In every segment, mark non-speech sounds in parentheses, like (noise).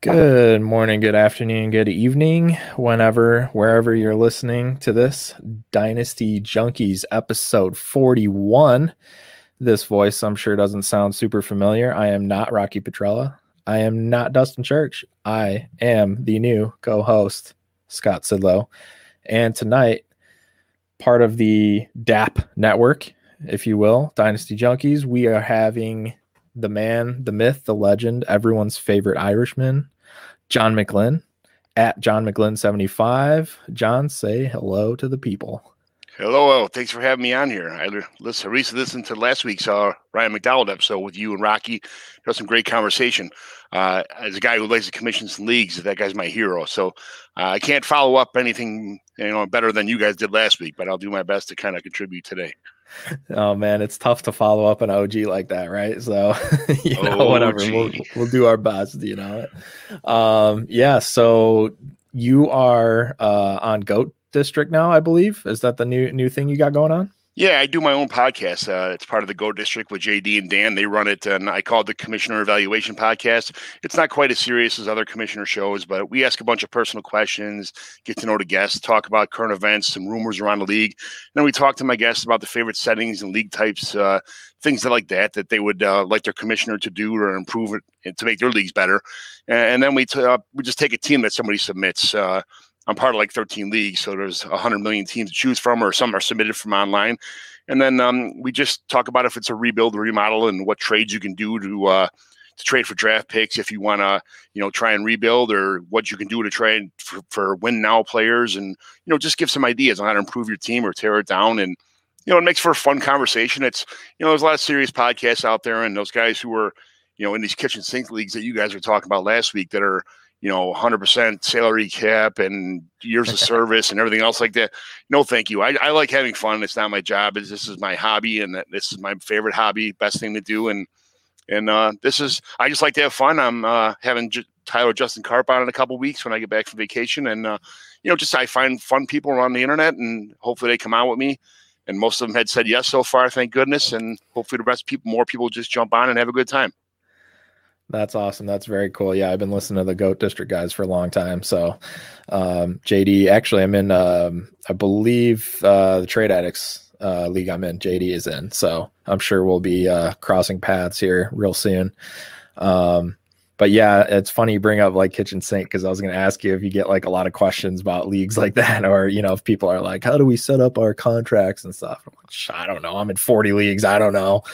Good morning, good afternoon, good evening, whenever, wherever you're listening to this Dynasty Junkies episode 41. This voice, I'm sure, doesn't sound super familiar. I am not Rocky Petrella. I am not Dustin Church. I am the new co host, Scott Sidlow. And tonight, part of the DAP network, if you will, Dynasty Junkies, we are having the man, the myth, the legend, everyone's favorite Irishman, John McGlynn at John McGlynn 75. John, say hello to the people. Hello, thanks for having me on here. I listen, recently listened to last week's uh, Ryan McDonald episode with you and Rocky. Was some great conversation. Uh, as a guy who likes to commission and leagues, that guy's my hero. So uh, I can't follow up anything you know better than you guys did last week, but I'll do my best to kind of contribute today. Oh man, it's tough to follow up an OG like that, right? So (laughs) you know, whatever, we'll, we'll do our best. You know, um, yeah. So you are uh, on Goat District now, I believe. Is that the new new thing you got going on? Yeah, I do my own podcast. Uh, it's part of the Goat District with JD and Dan. They run it, and I call it the Commissioner Evaluation Podcast. It's not quite as serious as other commissioner shows, but we ask a bunch of personal questions, get to know the guests, talk about current events, some rumors around the league. And then we talk to my guests about the favorite settings and league types, uh, things like that, that they would uh, like their commissioner to do or improve it to make their leagues better. And, then we t- uh, we just take a team that somebody submits. I'm part of like 13 leagues, so there's 100 million teams to choose from, or some are submitted from online. And then um, we just talk about if it's a rebuild, remodel, and what trades you can do to uh, to trade for draft picks if you want to, you know, try and rebuild, or what you can do to trade for, for win now players, and you know, just give some ideas on how to improve your team or tear it down. And you know, it makes for a fun conversation. It's you know, there's a lot of serious podcasts out there, and those guys who are you know in these kitchen sink leagues that you guys were talking about last week that are you know, 100% salary cap and years of (laughs) service and everything else like that. No, thank you. I, I like having fun. It's not my job. It's, this is my hobby, and this is my favorite hobby, best thing to do. And and uh, this is I just like to have fun. I'm uh, having J- Tyler Justin Carp on in a couple weeks when I get back from vacation, and uh, you know, just I find fun people around the internet, and hopefully they come out with me. And most of them had said yes so far, thank goodness. And hopefully the rest people, more people, just jump on and have a good time. That's awesome. That's very cool. Yeah, I've been listening to the Goat District guys for a long time. So, um, JD, actually, I'm in, um, I believe, uh, the Trade Addicts uh, league I'm in, JD is in. So I'm sure we'll be uh, crossing paths here real soon. Um, but yeah, it's funny you bring up like kitchen sink because I was going to ask you if you get like a lot of questions about leagues (laughs) like that, or you know, if people are like, "How do we set up our contracts and stuff?" I'm like, I don't know. I'm in 40 leagues. I don't know.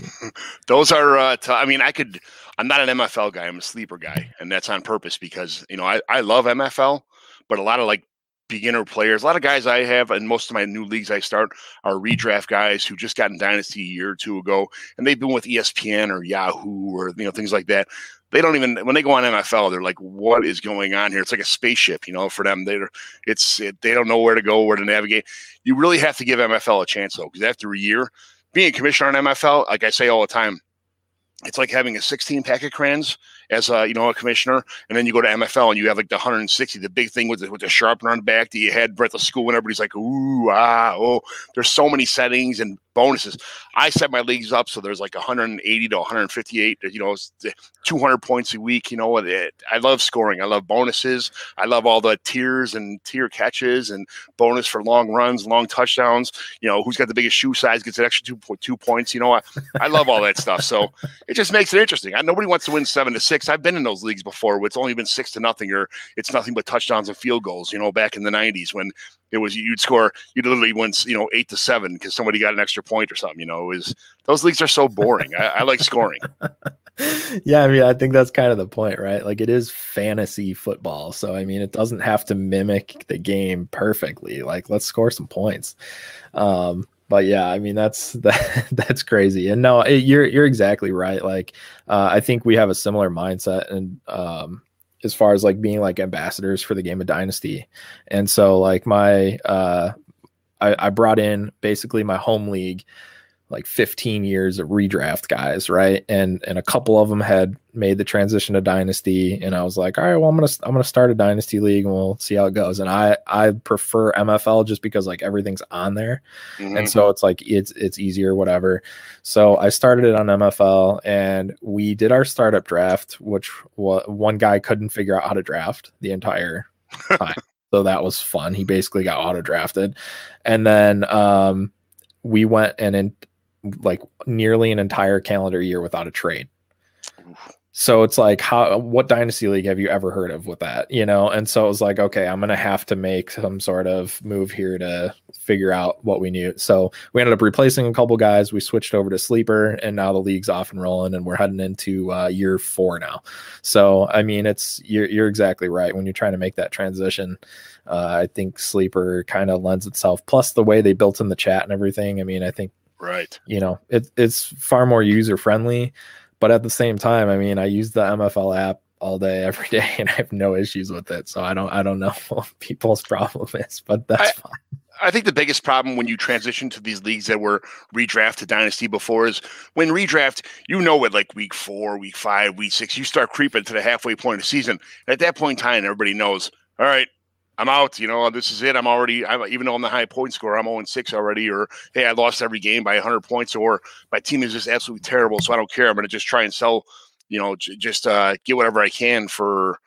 (laughs) Those are. Uh, t- I mean, I could. I'm not an MFL guy. I'm a sleeper guy, and that's on purpose because you know I, I love MFL, but a lot of like beginner players, a lot of guys I have, and most of my new leagues I start are redraft guys who just got in Dynasty a year or two ago, and they've been with ESPN or Yahoo or you know things like that. They don't even when they go on MFL, they're like, "What is going on here?" It's like a spaceship, you know. For them, they're it's it, they don't know where to go, where to navigate. You really have to give MFL a chance though, because after a year being a commissioner on MFL, like I say all the time, it's like having a 16 pack of crayons as a you know a commissioner, and then you go to MFL and you have like the 160, the big thing with the, with the sharpener on the back that you had breath of school and everybody's like, ooh ah oh. There's so many settings and bonuses. I set my leagues up so there's like 180 to 158, you know, 200 points a week. You know, I love scoring. I love bonuses. I love all the tiers and tier catches and bonus for long runs, long touchdowns. You know, who's got the biggest shoe size gets an extra two, points. You know, I, I love all that stuff. So it just makes it interesting. I, nobody wants to win seven to six. I've been in those leagues before. Where it's only been six to nothing, or it's nothing but touchdowns and field goals. You know, back in the '90s when it was you'd score, you'd literally win you know eight to seven because somebody got an extra point or something. You know, it was those leagues are so boring. I, I like scoring. (laughs) yeah, I mean, I think that's kind of the point, right? Like it is fantasy football. So I mean, it doesn't have to mimic the game perfectly. Like let's score some points. Um, but yeah, I mean that's (laughs) that that's crazy. And no, it, you're you're exactly right. Like uh, I think we have a similar mindset and um as far as like being like ambassadors for the game of dynasty. And so like my uh I, I brought in basically my home league like 15 years of redraft guys, right? And and a couple of them had made the transition to dynasty and I was like, "All right, well I'm going to I'm going to start a dynasty league and we'll see how it goes." And I I prefer MFL just because like everything's on there. Mm-hmm. And so it's like it's it's easier whatever. So I started it on MFL and we did our startup draft which one guy couldn't figure out how to draft the entire time. (laughs) so that was fun. He basically got auto drafted. And then um we went and in like nearly an entire calendar year without a trade. So it's like how what dynasty league have you ever heard of with that, you know? And so it was like, okay, I'm gonna have to make some sort of move here to figure out what we knew. So we ended up replacing a couple guys. We switched over to sleeper, and now the league's off and rolling, and we're heading into uh, year four now. So I mean, it's you're you're exactly right when you're trying to make that transition. Uh, I think sleeper kind of lends itself. Plus the way they built in the chat and everything. I mean, I think Right. You know, it, it's far more user friendly, but at the same time, I mean, I use the MFL app all day, (laughs) every day, and I have no issues with it. So I don't, I don't know (laughs) what people's problem is, but that's I, fine. I think the biggest problem when you transition to these leagues that were redraft to dynasty before is when redraft, you know, at like week four, week five, week six, you start creeping to the halfway point of the season. At that point in time, everybody knows, all right, I'm out. You know, this is it. I'm already, I'm, even though I'm the high point score, I'm 0 6 already. Or, hey, I lost every game by 100 points, or my team is just absolutely terrible. So I don't care. I'm going to just try and sell, you know, j- just uh, get whatever I can for,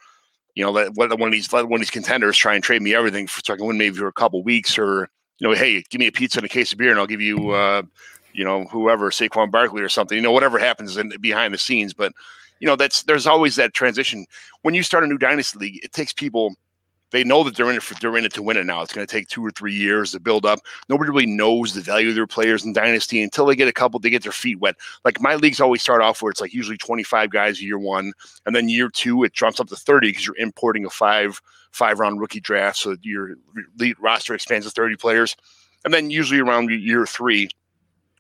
you know, let, let one of these, let one of these contenders try and trade me everything for so I can win maybe for a couple weeks. Or, you know, hey, give me a pizza and a case of beer and I'll give you, uh, you know, whoever, Saquon Barkley or something, you know, whatever happens in, behind the scenes. But, you know, that's, there's always that transition. When you start a new dynasty league, it takes people – they know that they're in it for they're in it to win it now. It's going to take two or three years to build up. Nobody really knows the value of their players in dynasty until they get a couple. They get their feet wet. Like my leagues always start off where it's like usually twenty five guys year one, and then year two it jumps up to thirty because you're importing a five five round rookie draft, so your lead roster expands to thirty players, and then usually around year three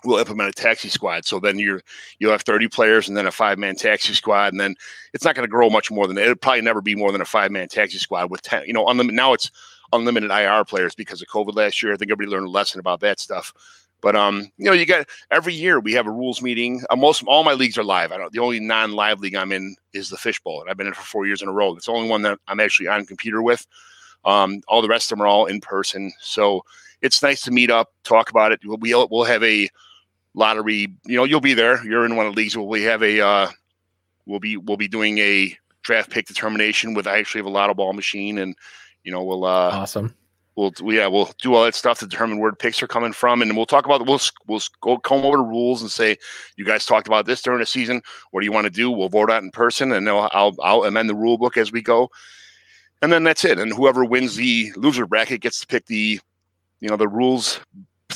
we'll implement a taxi squad. So then you're you'll have 30 players and then a five man taxi squad, and then it's not going to grow much more than it'll probably never be more than a five man taxi squad with 10. You know, unlimited now it's unlimited IR players because of COVID last year. I think everybody learned a lesson about that stuff. But um, you know, you got every year we have a rules meeting. Uh, most all my leagues are live. I don't. The only non-live league I'm in is the Fishbowl, and I've been in for four years in a row. It's the only one that I'm actually on computer with. Um, all the rest of them are all in person. So it's nice to meet up, talk about it. We'll, we'll, we'll have a lottery. You know, you'll be there. You're in one of the leagues. We'll we have a uh, we'll be we'll be doing a draft pick determination with I actually have a lotto ball machine, and you know we'll uh, awesome. We'll yeah we'll do all that stuff to determine where the picks are coming from, and we'll talk about we'll we'll go comb over the rules and say you guys talked about this during the season. What do you want to do? We'll vote out in person, and I'll I'll, I'll amend the rule book as we go, and then that's it. And whoever wins the loser bracket gets to pick the you know the rules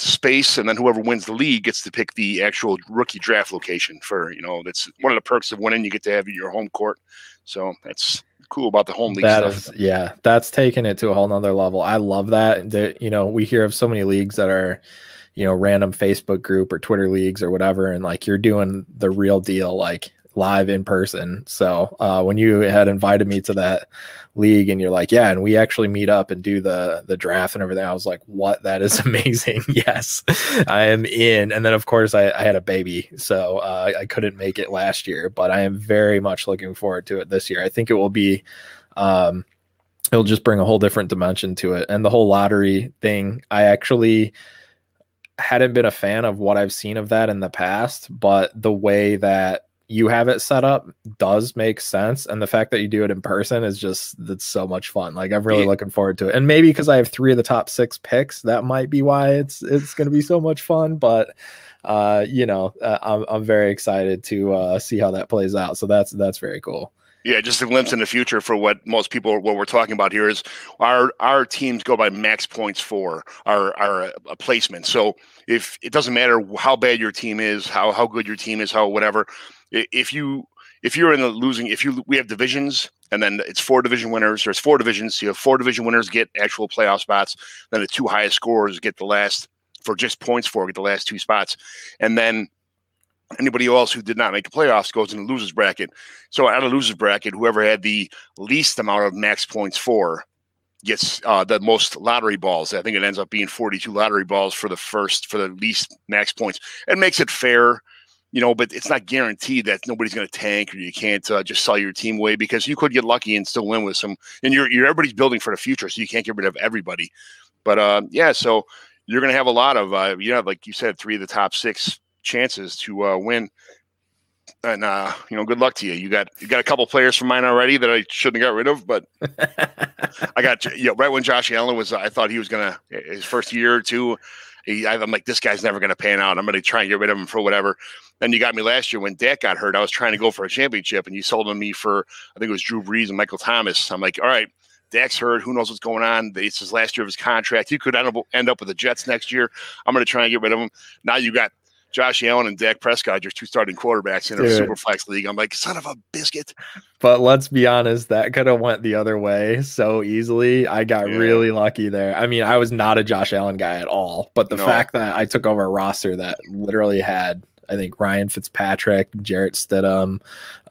space, and then whoever wins the league gets to pick the actual rookie draft location for you know that's one of the perks of winning. You get to have your home court, so that's cool about the home league that stuff. Is, yeah, that's taking it to a whole nother level. I love that. That you know we hear of so many leagues that are you know random Facebook group or Twitter leagues or whatever, and like you're doing the real deal, like live in person. So uh, when you had invited me to that league and you're like, yeah, and we actually meet up and do the the draft and everything. I was like, what? That is (laughs) amazing. (laughs) yes, I am in. And then of course I, I had a baby, so uh, I couldn't make it last year, but I am very much looking forward to it this year. I think it will be. Um, it'll just bring a whole different dimension to it. And the whole lottery thing, I actually hadn't been a fan of what I've seen of that in the past, but the way that you have it set up does make sense and the fact that you do it in person is just that's so much fun like i'm really yeah. looking forward to it and maybe because i have three of the top six picks that might be why it's it's going to be so much fun but uh you know uh, I'm, I'm very excited to uh see how that plays out so that's that's very cool Yeah, just a glimpse in the future for what most people what we're talking about here is our our teams go by max points for our our uh, placement. So if it doesn't matter how bad your team is, how how good your team is, how whatever, if you if you're in the losing, if you we have divisions and then it's four division winners. There's four divisions. So you have four division winners get actual playoff spots. Then the two highest scorers get the last for just points for get the last two spots, and then anybody else who did not make the playoffs goes in the losers bracket. So out of losers bracket, whoever had the least amount of max points for gets uh, the most lottery balls. I think it ends up being 42 lottery balls for the first for the least max points. It makes it fair, you know, but it's not guaranteed that nobody's going to tank or you can't uh, just sell your team away because you could get lucky and still win with some. And you're, you're everybody's building for the future, so you can't get rid of everybody. But uh, yeah, so you're going to have a lot of uh, you know, like you said, three of the top six chances to uh, win. And uh, you know, good luck to you. You got you got a couple players from mine already that I shouldn't have got rid of, but (laughs) I got you know, right when Josh Allen was, I thought he was gonna his first year or two. He, I'm like, this guy's never gonna pan out. I'm gonna try and get rid of him for whatever. Then you got me last year when Dak got hurt. I was trying to go for a championship, and you sold on me for I think it was Drew Brees and Michael Thomas. I'm like, all right, Dak's hurt. Who knows what's going on? It's his last year of his contract. He could end up, end up with the Jets next year. I'm going to try and get rid of him. Now you got Josh Allen and Dak Prescott, your two starting quarterbacks in a super flex league. I'm like, son of a biscuit. But let's be honest, that could have went the other way so easily. I got yeah. really lucky there. I mean, I was not a Josh Allen guy at all, but the no. fact that I took over a roster that literally had I think Ryan Fitzpatrick, Jarrett Stidham,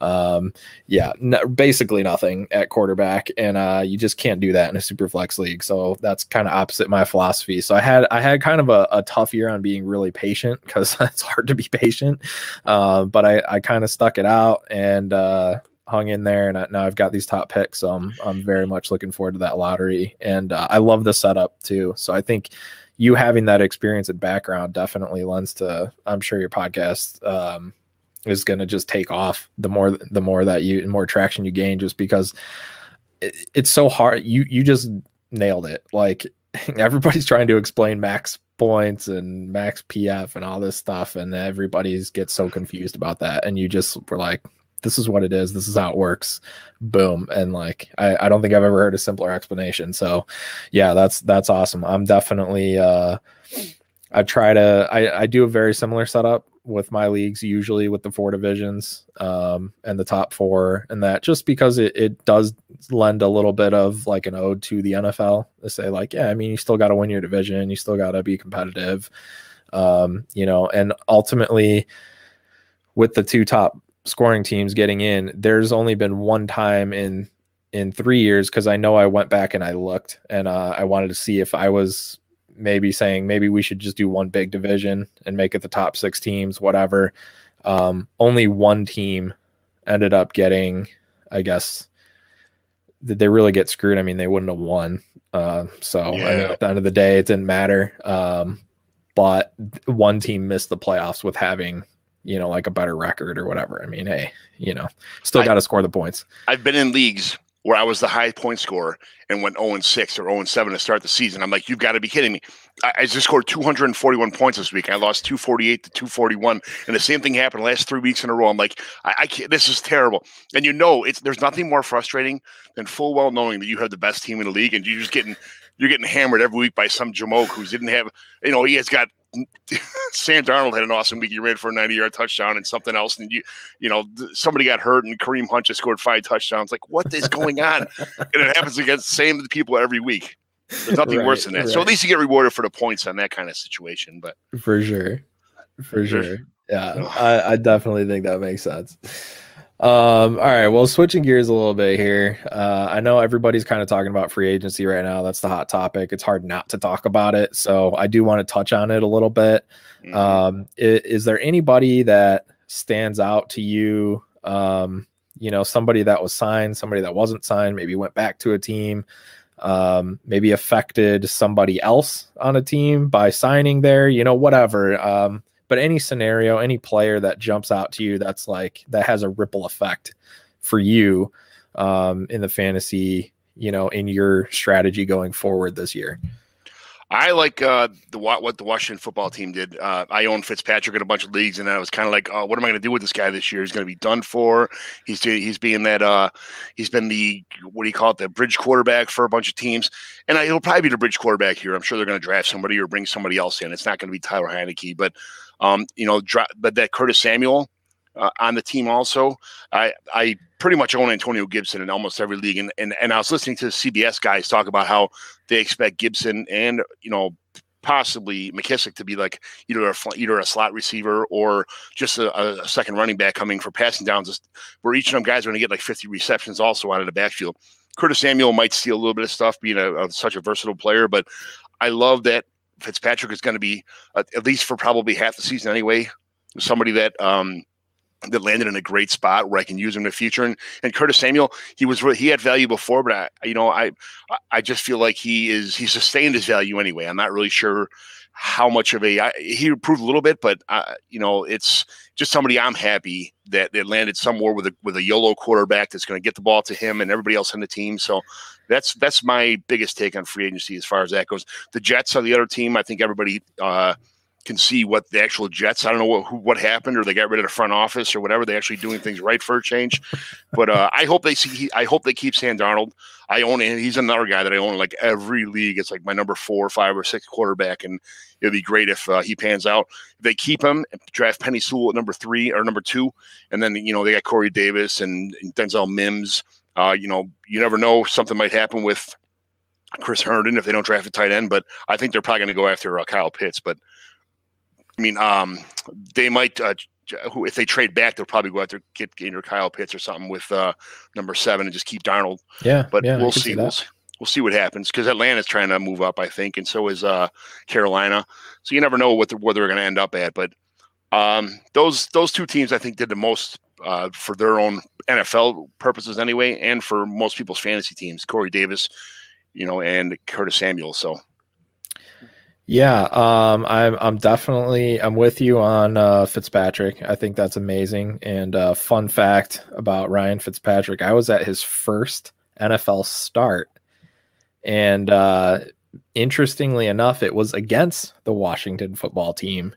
um, yeah, no, basically nothing at quarterback, and uh, you just can't do that in a super flex league. So that's kind of opposite my philosophy. So I had I had kind of a, a tough year on being really patient (laughs) because it's hard to be patient, uh, but I I kind of stuck it out and. Uh, hung in there and now I've got these top picks. So I'm, I'm very much looking forward to that lottery. And uh, I love the setup too. So I think you having that experience and background definitely lends to i'm sure your podcast um, is going to just take off the more the more that you more traction you gain just because it, it's so hard. You you just nailed it. Like (laughs) everybody's trying to explain max points and max pf and all this stuff and everybody's gets so confused about that and you just were like this is what it is this is how it works boom and like I, I don't think i've ever heard a simpler explanation so yeah that's that's awesome. I'm definitely uh i try to i i do a very similar setup with my leagues usually with the four divisions um and the top four and that just because it, it does lend a little bit of like an ode to the nfl to say like yeah i mean you still got to win your division you still got to be competitive um you know and ultimately with the two top scoring teams getting in, there's only been one time in in three years because I know I went back and I looked and uh, I wanted to see if I was maybe saying maybe we should just do one big division and make it the top six teams, whatever. Um, only one team ended up getting, I guess, did they really get screwed? I mean, they wouldn't have won. Uh, so yeah. I mean, at the end of the day, it didn't matter. Um, but one team missed the playoffs with having you know, like a better record or whatever. I mean, hey, you know, still got to score the points. I've been in leagues where I was the high point scorer and went 0 6 or 0 7 to start the season. I'm like, you've got to be kidding me. I, I, just scored 241 points this week. I lost 248 to 241. And the same thing happened last three weeks in a row. I'm like, I, I can't, this is terrible. And you know, it's there's nothing more frustrating than full well knowing that you have the best team in the league and you're just getting you're getting hammered every week by some Jamoke who didn't have, you know, he has got Sam Darnold had an awesome week. He ran for a 90 yard touchdown and something else. And you, you know, somebody got hurt and Kareem Hunt just scored five touchdowns. Like, what is going on? (laughs) and it happens against the same people every week. There's nothing right, worse than that. Right. So at least you get rewarded for the points on that kind of situation. But for sure, for sure, yeah, I, I definitely think that makes sense. Um, all right. Well, switching gears a little bit here. Uh, I know everybody's kind of talking about free agency right now. That's the hot topic. It's hard not to talk about it. So I do want to touch on it a little bit. Mm-hmm. Um, is, is, there anybody that stands out to you? Um, you know, somebody that was signed, somebody that wasn't signed, maybe went back to a team, um, maybe affected somebody else on a team by signing there, you know, whatever. But any scenario, any player that jumps out to you that's like that has a ripple effect for you um, in the fantasy, you know, in your strategy going forward this year. I like uh, the what the Washington football team did. Uh, I own Fitzpatrick in a bunch of leagues, and I was kind of like, "Oh, what am I going to do with this guy this year? He's going to be done for. He's he's being that uh, he's been the what do you call it, the bridge quarterback for a bunch of teams, and I, he'll probably be the bridge quarterback here. I'm sure they're going to draft somebody or bring somebody else in. It's not going to be Taylor Heinicke, but um, you know, dra- but that Curtis Samuel uh, on the team also. I I pretty much own Antonio Gibson in almost every league, and and and I was listening to CBS guys talk about how they expect Gibson and you know possibly McKissic to be like either a either a slot receiver or just a, a second running back coming for passing downs. Where each of them guys are going to get like 50 receptions also out of the backfield. Curtis Samuel might steal a little bit of stuff, being a, a such a versatile player, but I love that Fitzpatrick is going to be uh, at least for probably half the season anyway. Somebody that um, that landed in a great spot where I can use him in the future. And, and Curtis Samuel, he was he had value before, but I, you know, I I just feel like he is he sustained his value anyway. I'm not really sure how much of a I, he improved a little bit, but uh, you know, it's just somebody I'm happy that they landed somewhere with a with a YOLO quarterback that's going to get the ball to him and everybody else on the team. So that's that's my biggest take on free agency as far as that goes. The Jets are the other team. I think everybody. Uh, can see what the actual Jets. I don't know what who, what happened, or they got rid of the front office, or whatever. They actually doing things right for a change. But uh, I hope they see. I hope they keep Sam Darnold. I own him. He's another guy that I own like every league. It's like my number four, five, or six quarterback, and it'd be great if uh, he pans out. If they keep him, draft Penei Sewell at number three or number two, and then you know they got Corey Davis and, and Denzel Mims. Uh, you know, you never know. Something might happen with Chris Herndon if they don't draft a tight end, but I think they're probably going to go after uh, Kyle Pitts. But I mean, um, they might uh, if they trade back, they'll probably go out there get Gainer Kyle Pitts or something with uh, number seven and just keep Darnold. Yeah, but yeah, we'll see. We'll, we'll, see what happens because Atlanta's trying to move up, I think, and so is uh, Carolina. So you never know what the, where they're going to end up at. But um, those those two teams, I think, did the most uh, for their own NFL purposes anyway, and for most people's fantasy teams. Corey Davis, you know, and Curtis Samuel. So yeah, um, I'm I'm definitely I'm with you on uh, Fitzpatrick. I think that's amazing. And uh, fun fact about Ryan Fitzpatrick: I was at his first NFL start, and uh, interestingly enough, it was against the Washington football team.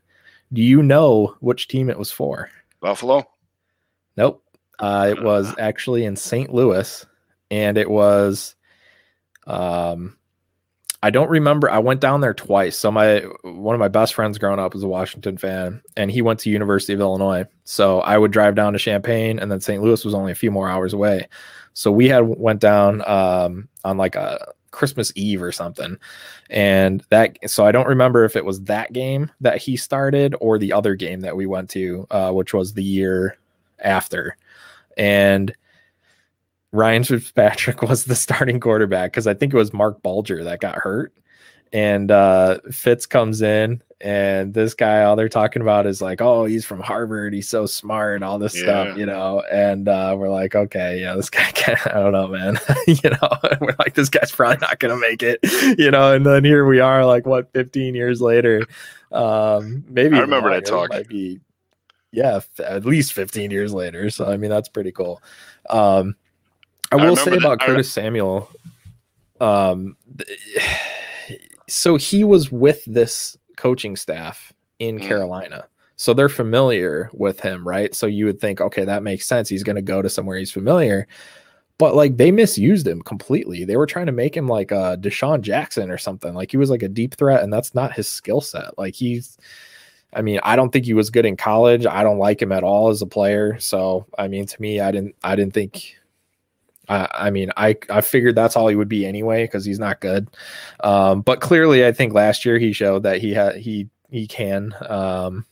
Do you know which team it was for? Buffalo. Nope. Uh, it was actually in St. Louis, and it was um I don't remember. I went down there twice. So my one of my best friends growing up was a Washington fan, and he went to University of Illinois. So I would drive down to Champaign, and then St. Louis was only a few more hours away. So we had went down um, on like a Christmas Eve or something, and that. So I don't remember if it was that game that he started or the other game that we went to, uh, which was the year after, and Ryan Fitzpatrick (laughs) was the starting quarterback because I think it was Marc Bulger that got hurt. And uh, Fitz comes in, and this guy, all they're talking about is like, oh, he's from Harvard. He's so smart, all this yeah. stuff, you know. And uh, we're like, okay, yeah, this (laughs) guy can't, I don't know, man. (laughs) you know, we're like, this guy's probably not going to make it, you know. And then here we are, like, what, 15 years later? Um, maybe I remember that talk. Might be, yeah, at least 15 years later. So, I mean, that's pretty cool. Um, I will I say about that. Curtis Samuel. Um, so he was with this coaching staff in mm. Carolina. So they're familiar with him, right? So you would think, okay, that makes sense. He's going to go to somewhere he's familiar. But like they misused him completely. They were trying to make him like a DeSean Jackson or something. Like he was like a deep threat, and that's not his skill set. Like he's, I mean, I don't think he was good in college. I don't like him at all as a player. So I mean, to me, I didn't, I didn't think I, I mean, I I figured that's all he would be anyway because he's not good. Um, but clearly, I think last year he showed that he had he he can um,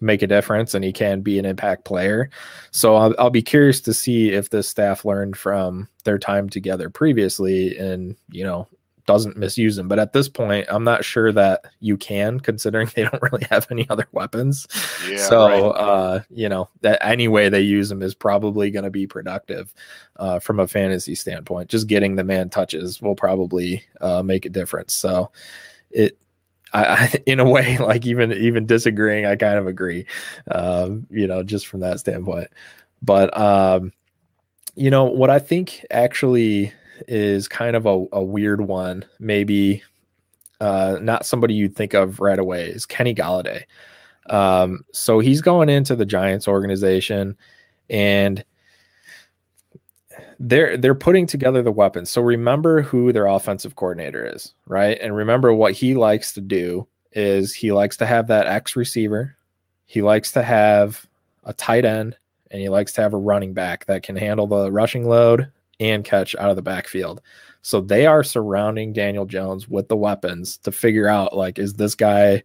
make a difference and he can be an impact player. So I'll, I'll be curious to see if the staff learned from their time together previously and you know doesn't misuse them. But at this point, I'm not sure that you can, considering they don't really have any other weapons. Yeah, so, right. uh, you know, that any way they use them is probably going to be productive uh, from a fantasy standpoint. Just getting the man touches will probably uh, make a difference. So, it, I, I, (laughs) in a way, like even even disagreeing, I kind of agree. Um, you know, just from that standpoint. But um, you know what I think actually is kind of a, a weird one. Maybe uh, not somebody you'd think of right away, is Kenny Golladay. Um, so he's going into the Giants organization, and they're they're putting together the weapons. So remember who their offensive coordinator is, right? And remember what he likes to do is he likes to have that X receiver. He likes to have a tight end and he likes to have a running back that can handle the rushing load and catch out of the backfield. So they are surrounding Daniel Jones with the weapons to figure out like is this guy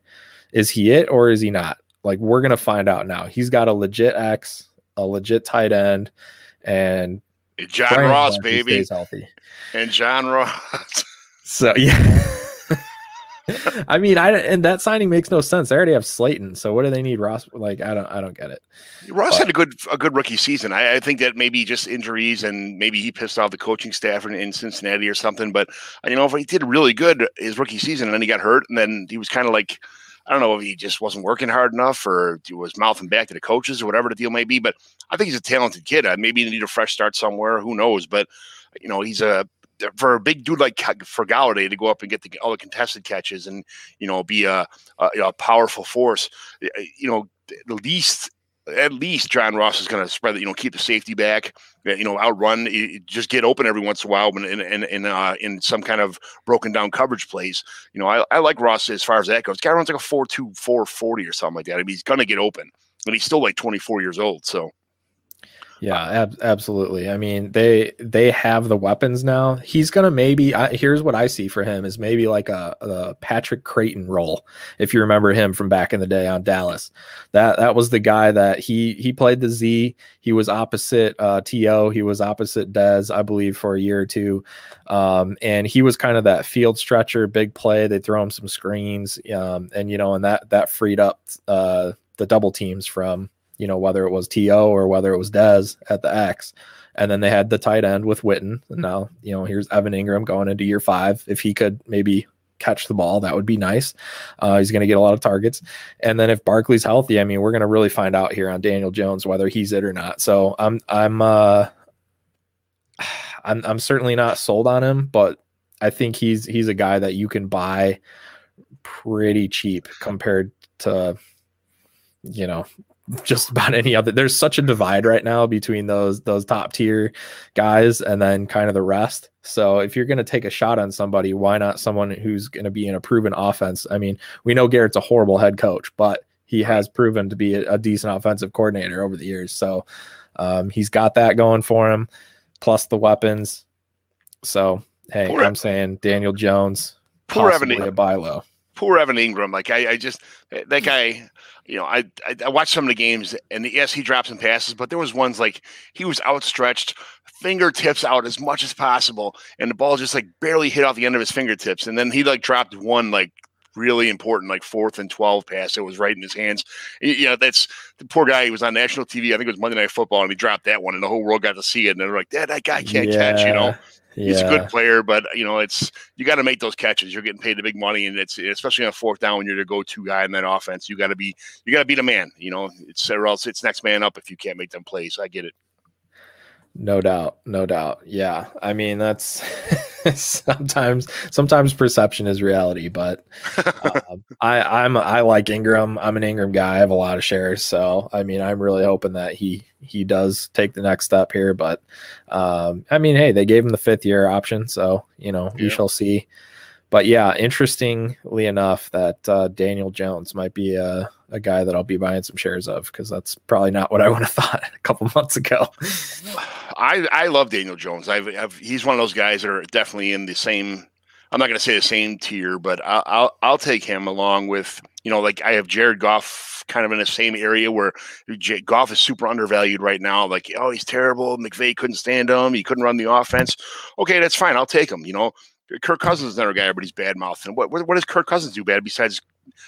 is he it or is he not? Like we're going to find out now. He's got a legit X, a legit tight end and John Ross baby. Stays healthy. And John Ross. (laughs) so (laughs) yeah. (laughs) I mean, I and that signing makes no sense. They already have Slayton, so what do they need Ross? Like, I don't, I don't get it. Ross but, had a good, a good rookie season. I, I, think that maybe just injuries and maybe he pissed off the coaching staff in, in Cincinnati or something. But you know, if he did really good his rookie season and then he got hurt and then he was kind of like, I don't know if he just wasn't working hard enough or he was mouthing back to the coaches or whatever the deal may be. But I think he's a talented kid. Uh, maybe he need a fresh start somewhere. Who knows? But you know, he's a for a big dude like for Golladay to go up and get the, all the contested catches and you know be a, a, a powerful force, you know, at least at least John Ross is going to spread, you know, keep the safety back, you know, outrun, just get open every once in a while in in in, uh, in some kind of broken down coverage plays. You know, I, I like Ross as far as that goes. Guy runs like a four two four forty or something like that. I mean, he's going to get open, and he's still like twenty four years old. So yeah, ab- absolutely. I mean, they they have the weapons now. He's gonna maybe. I, here's what I see for him is maybe like a, a, Patrick Crayton role. If you remember him from back in the day on Dallas, that that was the guy that he he played the Z. He was opposite uh, To. He was opposite Dez, I believe, for a year or two, um, and he was kind of that field stretcher, big play. They throw him some screens, um, and you know, and that that freed up uh, the double teams from you know, whether it was T.O. or whether it was Dez at the X. And then they had the tight end with Witten. And now, you know, here's Evan Engram going into year five. If he could maybe catch the ball, that would be nice. Uh, he's going to get a lot of targets. And then if Barkley's healthy, I mean, we're going to really find out here on Daniel Jones whether he's it or not. So I'm, I'm, uh, (sighs) I'm, I'm certainly not sold on him, but I think he's, he's a guy that you can buy pretty cheap compared to, you know, just about any other there's such a divide right now between those those top tier guys and then kind of the rest. So if you're going to take a shot on somebody why not someone who's going to be in a proven offense? I mean we know garrett's a horrible head coach but he has proven to be a, a decent offensive coordinator over the years. So um, he's got that going for him plus the weapons. So hey poor i'm saying daniel jones possibly a buy low poor evan Engram. like I, I just eh, that guy you know, I, I, I watched some of the games, and yes, he dropped some passes, but there was ones like he was outstretched, fingertips out as much as possible, and the ball just like barely hit off the end of his fingertips, and then he like dropped one like really important like fourth and 12 pass that was right in his hands you know that's the poor guy he was on national tv i think it was monday night football and he dropped that one and the whole world got to see it and they're like dad that guy can't yeah. catch you know yeah. he's a good player, but you know, it's you got to make those catches. You're getting paid the big money, and it's especially on fourth down when you're the go-to guy in that offense. You got to be you got to be the man. You know, it's or else it's next man up if you can't make them plays. I get it. No doubt, no doubt. Yeah, I mean that's (laughs) sometimes sometimes perception is reality, but uh, (laughs) I I'm I like Engram. I'm an Engram guy. I have a lot of shares, so I mean I'm really hoping that he he does take the next step here. But um, I mean, hey, they gave him the fifth year option, so you know we shall see but yeah, interestingly enough, that uh, Daniel Jones might be a, a guy that I'll be buying some shares of because that's probably not what I would have (laughs) thought a couple months ago. I I love Daniel Jones. I've, I've, he's one of those guys that are definitely in the same. I'm not going to say the same tier, but I'll, I'll I'll take him along with you know like I have Jared Goff kind of in the same area where J- Goff is super undervalued right now. Like oh he's terrible. McVay couldn't stand him. He couldn't run the offense. Okay, that's fine. I'll take him. You know Kirk Cousins is another guy everybody's bad mouthing. What, what, what does Kirk Cousins do bad besides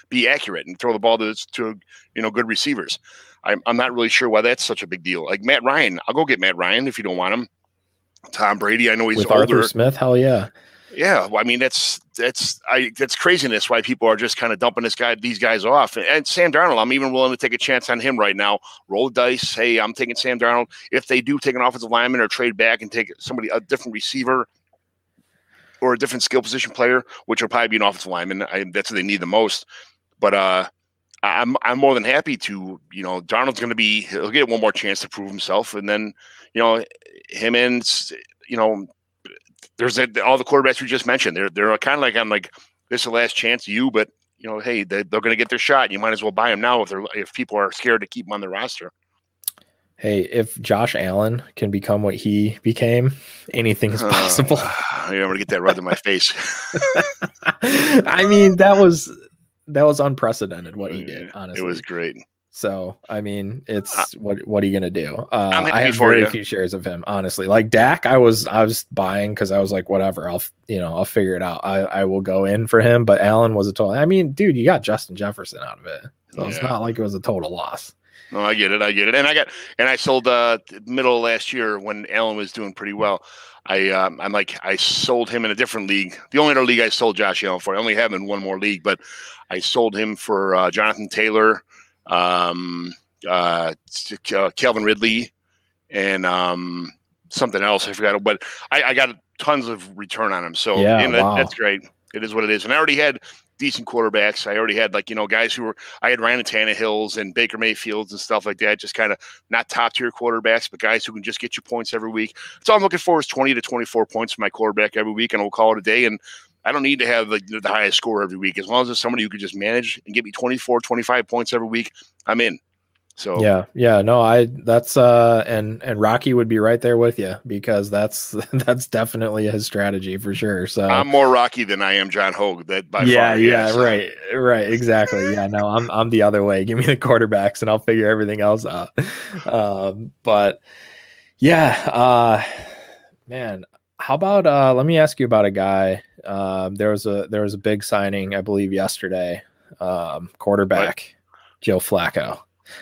be accurate and throw the ball to, to you know good receivers? I'm, I'm not really sure why that's such a big deal. Like Matt Ryan, I'll go get Matt Ryan if you don't want him. Tom Brady, I know he's With older. Arthur Smith, hell yeah. Yeah, well, I mean that's that's I that's craziness why people are just kind of dumping this guy these guys off. And, and, Sam Darnold, I'm even willing to take a chance on him right now. Roll dice. Hey, I'm taking Sam Darnold. If they do take an offensive lineman or trade back and take somebody a different receiver, or a different skill position player, which will probably be an offensive lineman. I, that's what they need the most. But uh, I'm I'm more than happy to you know Darnold's going to be he'll get one more chance to prove himself, and then you know him and you know there's a, all the quarterbacks we just mentioned. They're they're kind of like I'm like this is the last chance you, but you know hey they, they're going to get their shot. You might as well buy them now if they're if people are scared to keep them on the roster. Hey, if Josh Allen can become what he became, anything is possible. Uh, I'm going to get that right in my face. (laughs) I mean, that was that was unprecedented what he did. Honestly, it was great. So I mean, it's uh, what what are you gonna do? Uh, I have very you. few shares of him, honestly. Like Dak, I was I was buying because I was like, whatever, I'll you know I'll figure it out. I I will go in for him, but Allen was a total. I mean, dude, you got Justin Jefferson out of it, so yeah. it's not like it was a total loss. No, I get it. I get it. And I got and I sold uh middle of last year when Allen was doing pretty well. I um, I'm like I sold him in a different league. The only other league I sold Josh Allen for. I only have him in one more league, but I sold him for uh, Jonathan Taylor, um, uh, Calvin Ridley, and um, something else. I forgot. But I, I got tons of return on him. So yeah, wow. that's great. It is what it is. And I already had decent quarterbacks. I already had like you know guys who were I had Ryan Tannehills and Baker Mayfields and stuff like that. Just kind of not top tier quarterbacks, but guys who can just get you points every week. So I'm looking for is 20 to 24 points for my quarterback every week, and we'll call it a day. And I don't need to have the, the highest score every week. As long as there's somebody who can just manage and get me 24, 25 points every week, I'm in. So yeah, yeah, no, I that's uh and and Rocky would be right there with you because that's (laughs) that's definitely his strategy for sure. So I'm more Rocky than I am John Hogue. That by yeah, far, yeah, right, right, exactly. Yeah, no, I'm I'm the other way. Give me the quarterbacks and I'll figure everything else out. (laughs) Um, but yeah, uh, man, how about uh, let me ask you about a guy. Um, there was a there was a big signing, I believe, yesterday. Um, quarterback what? Joe Flacco.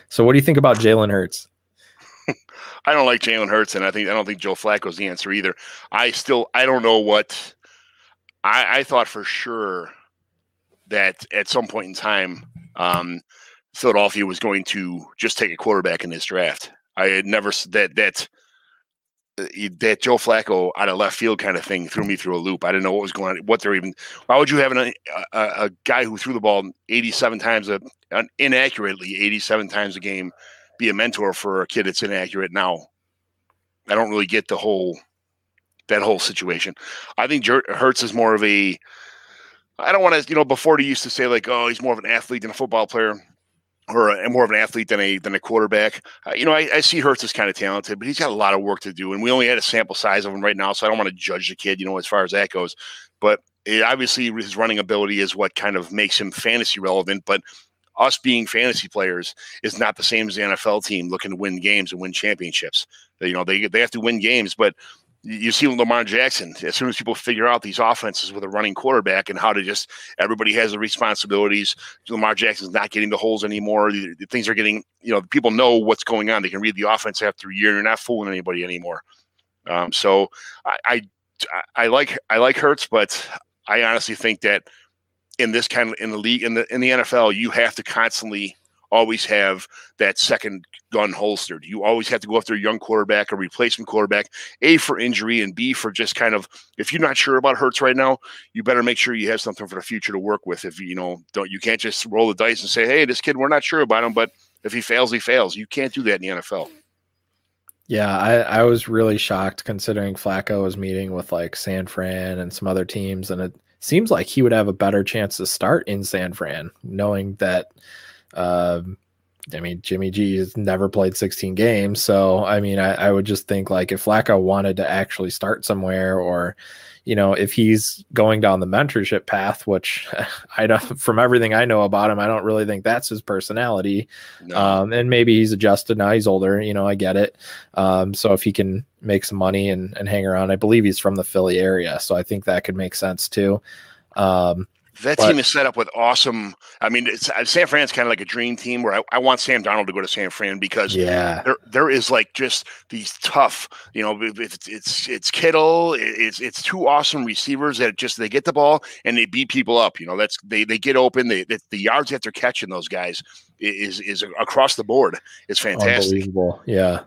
So, what do you think about Jalen Hurts? (laughs) I don't like Jalen Hurts, and I think I don't think Joe Flacco's the answer either. I still I don't know what I, I thought for sure that at some point in time, um, Philadelphia was going to just take a quarterback in this draft. I had never that that that Joe Flacco out of left field kind of thing threw me through a loop. I didn't know what was going on. What they're even. Why would you have an, uh, a, a guy who threw the ball 87 times a, an inaccurately 87 times a game be a mentor for a kid that's inaccurate now? I don't really get the whole that whole situation. I think Hurts is more of a. I don't want to, you know, before they used to say like, oh, he's more of an athlete than a football player or a, more of an athlete than a than a quarterback. Uh, you know, I, I, see Hurts is kind of talented, but he's got a lot of work to do, and we only had a sample size of him right now, so I don't want to judge the kid. You know, as far as that goes, but it, obviously his running ability is what kind of makes him fantasy relevant. But us being fantasy players is not the same as the NFL team looking to win games and win championships. You know, they they have to win games, but you see Lamar Jackson. As soon as people figure out these offenses with a running quarterback and how to just everybody has the responsibilities. Lamar Jackson's not getting the holes anymore. The, the things are getting, you know, people know what's going on. They can read the offense after a year. You're not fooling anybody anymore. Um, so I, I I like I like Hurts, but I honestly think that in this kind of in the league in the in the NFL, you have to constantly always have that second gun holstered. You always have to go after a young quarterback, a replacement quarterback, A for injury and B for just kind of if you're not sure about Hurts right now, you better make sure you have something for the future to work with. If you know don't you can't just roll the dice and say, Hey, this kid, we're not sure about him, but if he fails, he fails. You can't do that in the NFL. Yeah, I, I was really shocked considering Flacco was meeting with like San Fran and some other teams, and it seems like he would have a better chance to start in San Fran, knowing that um, I mean, Jimmy G has never played 16 games. So, I mean, I, I, would just think like if Flacco wanted to actually start somewhere or, you know, if he's going down the mentorship path, which (laughs) I don't, from everything I know about him, I don't really think that's his personality. No. Um, and maybe he's adjusted now. He's older, you know, I get it. Um, so if he can make some money and, and hang around, I believe he's from the Philly area. So I think that could make sense too. Um, that but, team is set up with awesome. I mean, it's, uh, San Fran's kind of like a dream team where I, I, want Sam Darnold to go to San Fran because yeah, there there is like just these tough. You know, it's it's it's Kittle. It's it's two awesome receivers that just they get the ball and they beat people up. You know, that's they they get open. They, they the yards that they're catching those guys is is across the board. It's fantastic. Unbelievable. Yeah.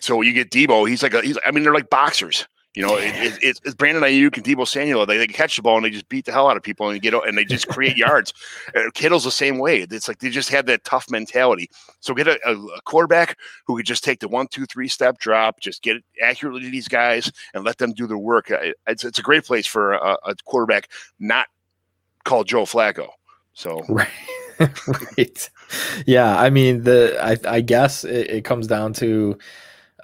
So you get Deebo. He's like a. He's. I mean, they're like boxers. You know, it, it, it's, Brandon Aiyuk and Deebo Samuel. They, they catch the ball and they just beat the hell out of people and get and they just create (laughs) yards. Uh, Kittle's the same way. It's like they just have that tough mentality. So get a, a, quarterback who could just take the one, two, three step drop, just get it accurately to these guys and let them do their work. It's, it's a great place for a, a quarterback not called Joe Flacco. So (laughs) right. right. Yeah. I mean, the I, I guess it, it comes down to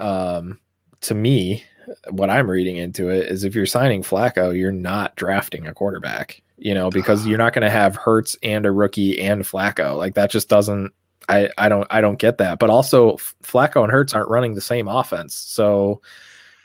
um to me what I'm reading into it is if you're signing Flacco, you're not drafting a quarterback, you know, because you're not going to have Hurts and a rookie and Flacco. Like that just doesn't. I I don't I don't get that. But also Flacco and Hurts aren't running the same offense, so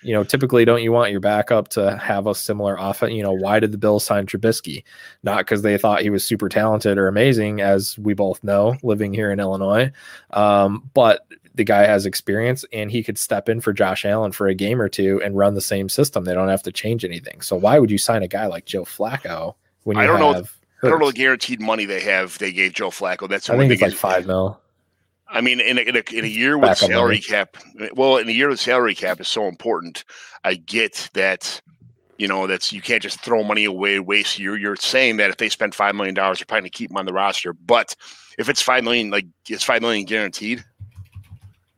you know, typically don't you want your backup to have a similar offense? You know, why did the Bills sign Trubisky? Not because they thought he was super talented or amazing, as we both know, living here in Illinois, um, but the guy has experience and he could step in for Josh Allen for a game or two and run the same system. They don't have to change anything. So why would you sign a guy like Joe Flacco when you I don't know. Hurts? I don't know the guaranteed money they have. They gave Joe Flacco. That's I think it's like five mil. I mean, in a, in a, in a year with salary cap, well, in a year with salary cap is so important. I get that, you know, that's you can't just throw money away, waste. You're you're saying that if they spend five million dollars, you're probably going to keep them on the roster. But if it's five million, like it's five million guaranteed,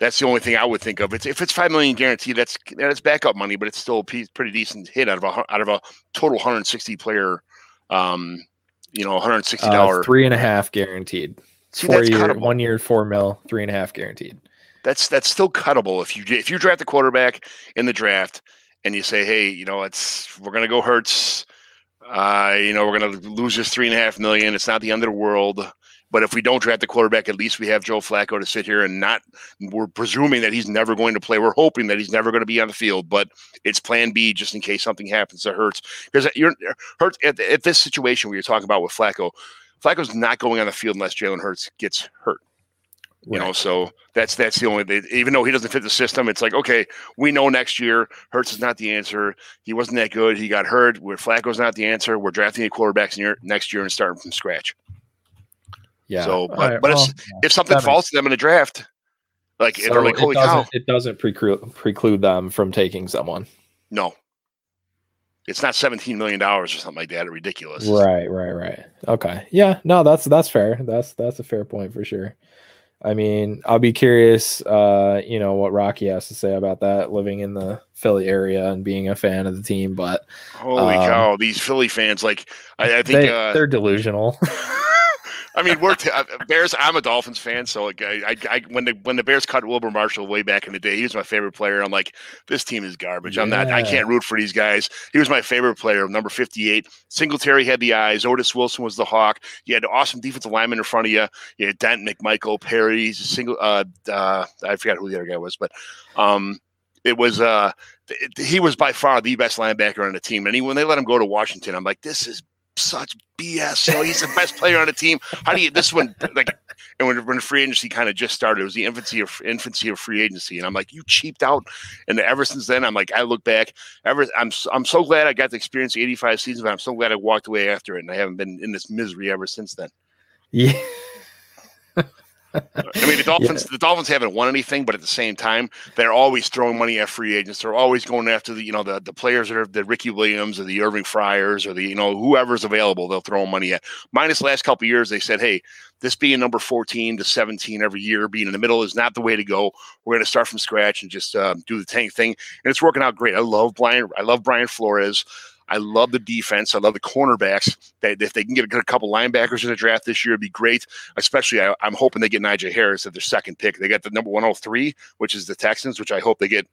that's the only thing I would think of. It's if it's five million guaranteed, that's that's backup money, but it's still a pretty decent hit out of a out of a total 160 player, um, you know, 160 dollar uh, three and a half guaranteed. See, four year, cuttable. one year, four mil, three and a half guaranteed. That's that's still cuttable if you if you draft a quarterback in the draft and you say, hey, you know, it's we're gonna go Hurts. Uh, you know, we're gonna lose this three and a half million. It's not the end of the world. But if we don't draft the quarterback, at least we have Joe Flacco to sit here and not. We're presuming that he's never going to play. We're hoping that he's never going to be on the field, but it's Plan B just in case something happens to Hurts. Because you're Hurts at, at this situation we are talking about with Flacco. Flacco's not going on the field unless Jalen Hurts gets hurt. You know, so that's that's the only. Even though he doesn't fit the system, it's like okay, we know next year Hurts is not the answer. He wasn't that good. He got hurt. Where Flacco's not the answer. We're drafting a quarterback next year and starting from scratch. Yeah. So, but, right, but well, if, if something falls to them in a draft, like so they're like, holy it cow, it doesn't preclude preclude them from taking someone. No, it's not seventeen million dollars or something like that. Ridiculous. Right, right, right. Okay, yeah, no, that's that's fair. That's that's a fair point for sure. I mean, I'll be curious, uh, you know, what Rocky has to say about that, living in the Philly area and being a fan of the team. But holy um, cow, these Philly fans, like, I, I think they, uh, they're delusional. (laughs) I mean, we're t- uh, Bears. I'm a Dolphins fan, so like, I, I, I, when the when the Bears cut Wilber Marshall way back in the day, he was my favorite player. I'm like, this team is garbage. Yeah. I'm not. I can't root for these guys. He was my favorite player, number 58. Singletary had the eyes. Otis Wilson was the hawk. You had awesome defensive lineman in front of you. You had Dent, McMichael, Perry. Single. Uh, uh, I forgot who the other guy was, but um, it was uh, he was by far the best linebacker on the team. And he, when they let him go to Washington, I'm like, this is such BS. So he's the best player on the team. How do you this one like and when, when free agency kind of just started, it was the infancy of infancy of free agency. And I'm like, you cheaped out. And ever since then, I'm like, I look back, ever I'm I'm so glad I got to experience the 85 seasons, but I'm so glad I walked away after it and I haven't been in this misery ever since then. Yeah. I mean, the (laughs) Dolphins, yeah. the Dolphins haven't won anything, but at the same time, they're always throwing money at free agents. They're always going after the, you know, the, the players that are the Ricky Williams or the Irving Fryars or the, you know, whoever's available, they'll throw money at. Minus last couple years, they said, hey, this being number 14 to 17 every year, being in the middle is not the way to go. We're going to start from scratch and just uh, do the tank thing. And it's working out great. I love Brian. I love Brian Flores. I love the defense. I love the cornerbacks. That if they can get a couple linebackers in the draft this year, it'd be great. Especially, I, am hoping they get Najee Harris at their second pick. They got the number 103, which is the Texans, which I hope they get.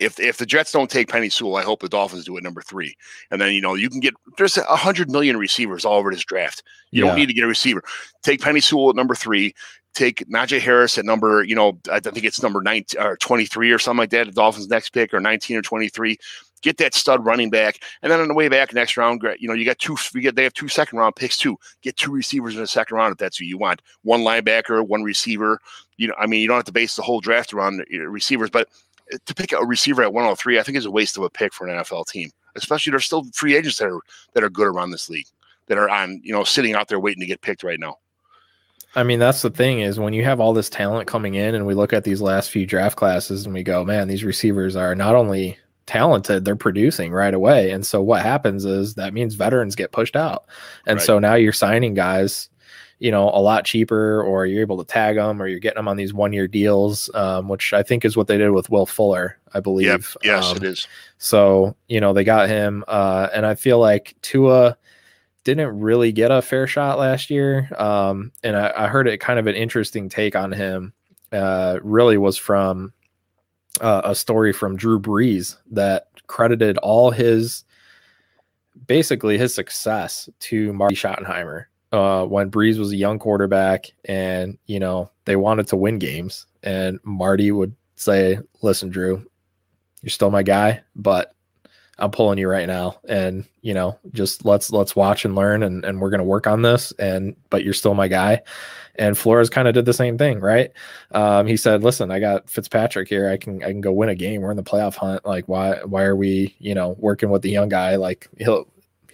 If if the Jets don't take Penei Sewell, I hope the Dolphins do it number three. And then you know you can get there's a hundred million receivers all over this draft. You yeah. don't need to get a receiver. Take Penei Sewell at number three take Najee Harris at number, you know, I think it's number 19 or 23 or something like that, the Dolphins' next pick, or 19 or 23 get that stud running back, and then on the way back next round, you know, you got two. We get they have two second round picks too. Get two receivers in the second round if that's who you want. One linebacker, one receiver. You know, I mean, you don't have to base the whole draft around receivers, but uh, to pick a receiver at 103, I think is a waste of a pick for an NFL team. Especially there's still free agents that are that are good around this league that are on you know sitting out there waiting to get picked right now. I mean, that's the thing is when you have all this talent coming in, and we look at these last few draft classes, and we go, man, these receivers are not only talented, they're producing right away. And so what happens is that means veterans get pushed out. And right. so now you're signing guys, you know, a lot cheaper, or you're able to tag them, or you're getting them on these one year deals, um, which I think is what they did with Will Fuller, I believe. Yep. Yes, um, it is. So, you know, they got him. Uh, and I feel like Tua didn't really get a fair shot last year. Um, and I, I heard it kind of an interesting take on him. Uh, really was from uh, a story from Drew Brees that credited all his basically his success to Marty Schottenheimer uh, when Brees was a young quarterback and you know they wanted to win games. And Marty would say, "Listen, Drew, you're still my guy, but I'm pulling you right now. And you know just let's let's watch and learn and, and we're gonna work on this. And but you're still my guy. And Flores kind of did the same thing right? Um, he said listen I got Fitzpatrick here. I can I can go win a game. We're in the playoff hunt. Like why why are we you know working with the young guy? Like he'll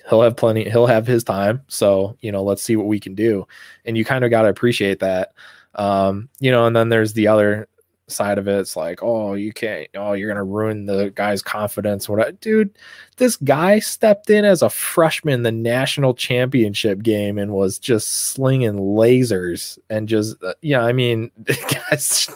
he'll have plenty he'll have his time. So you know let's see what we can do. And you kind of got to appreciate that. Um, you know and then there's the other side of it, it's like, oh, you can't, oh, you're gonna ruin the guy's confidence. What, dude? This guy stepped in as a freshman the national championship game and was just slinging lasers and just, uh, yeah, I mean, (laughs)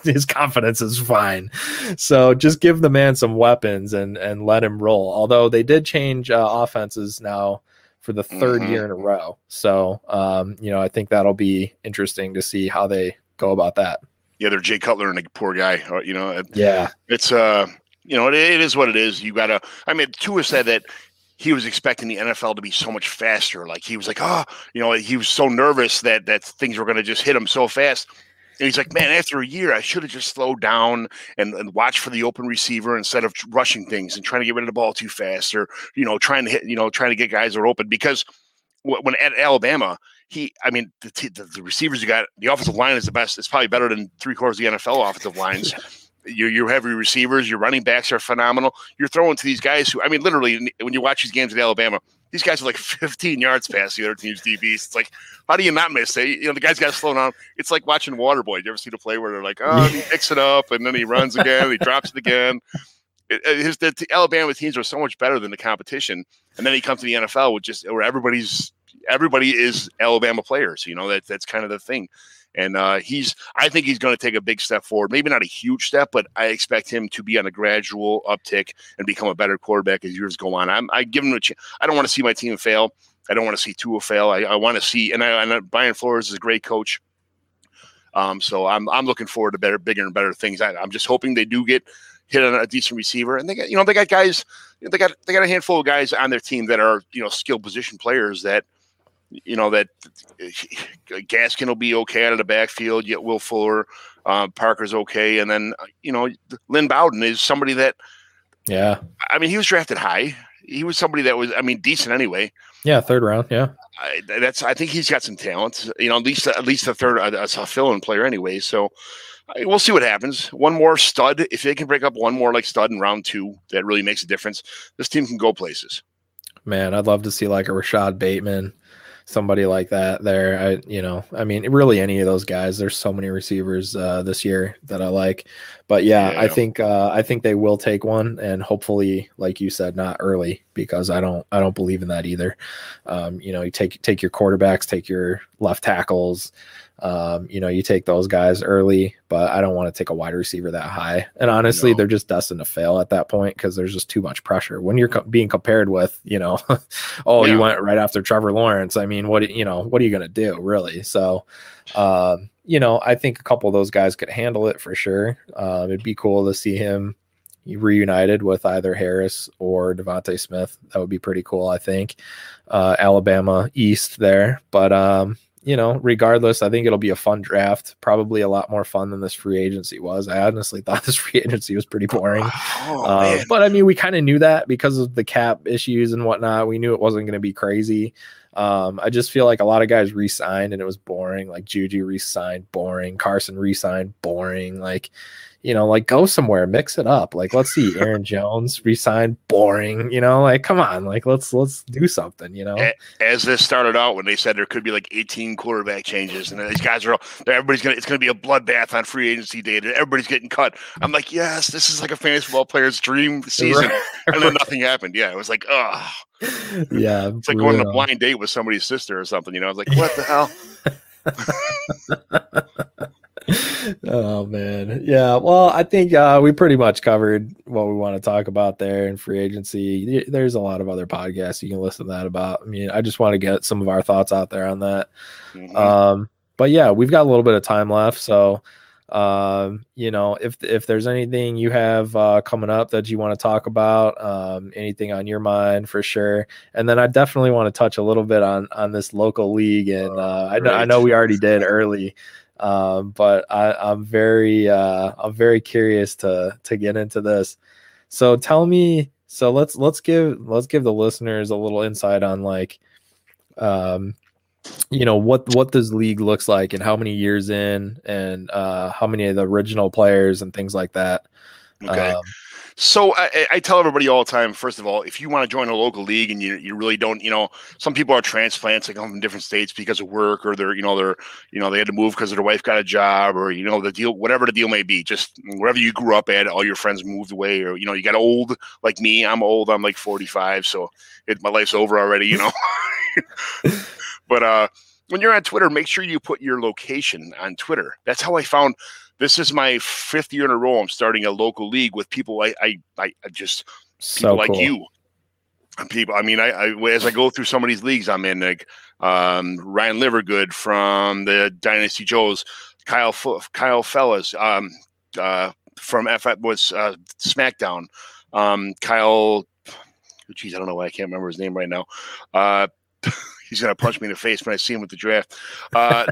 his confidence is fine. So just give the man some weapons and and let him roll. Although they did change uh, offenses now for the 3rd mm-hmm. year in a row. So, um, you know, I think that'll be interesting to see how they go about that yeah, they're Jay Cutler and a poor guy. Uh, you know, yeah, it's uh, you know, it, it is what it is. You gotta. I mean, Tua said that he was expecting the NFL to be so much faster. Like he was like, oh, you know, he was so nervous that that things were going to just hit him so fast. And he's like, man, after a year, I should have just slowed down and, and watched for the open receiver instead of rushing things and trying to get rid of the ball too fast or, you know, trying to hit, you know, trying to get guys that are open. Because when at Alabama, he, I mean, the, the, the, receivers you got, the offensive line is the best. It's probably better than three quarters of the NFL offensive lines. you you have your receivers, your running backs are phenomenal. You're throwing to these guys who, I mean, literally, when you watch these games at Alabama, these guys are like (laughs) 15 yards past the other team's DBs. It's like, how do you not miss it? You know, the guy's got to slow down. It's like watching Waterboy. You ever see the play where they're like, oh, he picks it up and then he runs again, he drops it again. It, his the, the Alabama teams are so much better than the competition, and then he comes to the NFL with just where everybody's everybody is Alabama players. You know that that's kind of the thing. And uh, he's, I think he's going to take a big step forward. Maybe not a huge step, but I expect him to be on a gradual uptick and become a better quarterback as years go on. I'm, I give him a chance. I don't want to see my team fail. I don't want to see Tua fail. I, I want to see, and I, and Brian Flores is a great coach. Um, so I'm, I'm looking forward to better, bigger and better things. I, I'm just hoping they do get hit on a decent receiver, and they got, you know, they got guys, they got, they got a handful of guys on their team that are, you know, skill position players that you know that (laughs) Gaskin will be okay out of the backfield. Yet Will Fuller, uh, Parker's okay, and then uh, you know Lynn Bowden is somebody that. Yeah, I mean, he was drafted high. He was somebody that was, I mean, decent anyway. Yeah, third round. Yeah, I, that's. I think he's got some talent. You know, at least at least a third, a, a fill-in player anyway. So we'll see what happens. One more stud, if they can break up one more like stud in round two, that really makes a difference. This team can go places. Man, I'd love to see like a Rashod Bateman somebody like that there. I, you know, I mean, really any of those guys. There's so many receivers uh, this year that I like, but yeah, yeah. I think uh, I think they will take one, and hopefully, like you said, not early because I don't I don't believe in that either. Um, you know, you take take your quarterbacks, take your left tackles. Um, you know, you take those guys early, but I don't want to take a wide receiver that high. And honestly, no. they're just destined to fail at that point because there's just too much pressure when you're co- being compared with, you know, (laughs) oh, yeah. you went right after Trevor Lawrence. I mean, what you know, what are you going to do, really? So, um, you know, I think a couple of those guys could handle it for sure. Um, it'd be cool to see him reunited with either Harris or DeVonta Smith. That would be pretty cool, I think. Uh, Alabama East there, but um, you know, regardless, I think it'll be a fun draft. Probably a lot more fun than this free agency was. I honestly (laughs) thought this free agency was pretty boring. Oh, uh, but I mean, we kind of knew that because of the cap issues and whatnot. We knew it wasn't going to be crazy. Um, I just feel like a lot of guys re-signed and it was boring. Like Juju re-signed, boring. Carson re-signed, boring. Like you know, like go somewhere, mix it up. Like let's see, Aaron Jones resign, boring. You know, like come on, like let's let's do something. You know, as this started out when they said there could be like 18 quarterback changes, and these guys are all, everybody's gonna it's gonna be a bloodbath on free agency day. And everybody's getting cut. I'm like, yes, this is like a fantasy football player's dream (laughs) season. and then nothing happened. Yeah, it was like, oh, yeah, it's like going on a blind date with somebody's sister or something. You know, I was like, what the hell? (laughs) oh man. Yeah well i think uh, we pretty much covered what we want to talk about there in free agency. There's a lot of other podcasts you can listen to that about. I mean i just want to get some of our thoughts out there on that. Mm-hmm. um, but yeah we've got a little bit of time left so um, you know if if there's anything you have uh, coming up that you want to talk about um, anything on your mind for sure. And then i definitely want to touch a little bit on on this local league and uh, I, know, I know we already did (laughs) early um, but I, I'm very uh, I'm very curious to to get into this. So tell me. So let's let's give let's give the listeners a little insight on like, um, you know what what this league looks like and how many years in and uh, how many of the original players and things like that. Okay. Um, so I, I, tell everybody all the time. First of all, if you want to join a local league and you, you really don't, you know, some people are transplants. They come from different states because of work, or they're, you know, they're, you know, they had to move because their wife got a job, or you know, the deal, whatever the deal may be. Just wherever you grew up at, all your friends moved away, or you know, you got old like me. I'm old. I'm like 45, so it, my life's over already. You know, (laughs) but uh when you're on Twitter, make sure you put your location on Twitter. That's how I found this is my fifth year in a row. I'm starting a local league with people I I, I just people so like you. People, I mean, I, I, as I go through some of these leagues I'm in, like um, Ryan Livergood from the Dynasty Joes, Kyle Kyle Fellas um, uh, from FF was uh, SmackDown, um, Kyle. Geez, I don't know why I can't remember his name right now. Uh, (laughs) he's gonna punch me in the face when I see him with the draft. Uh,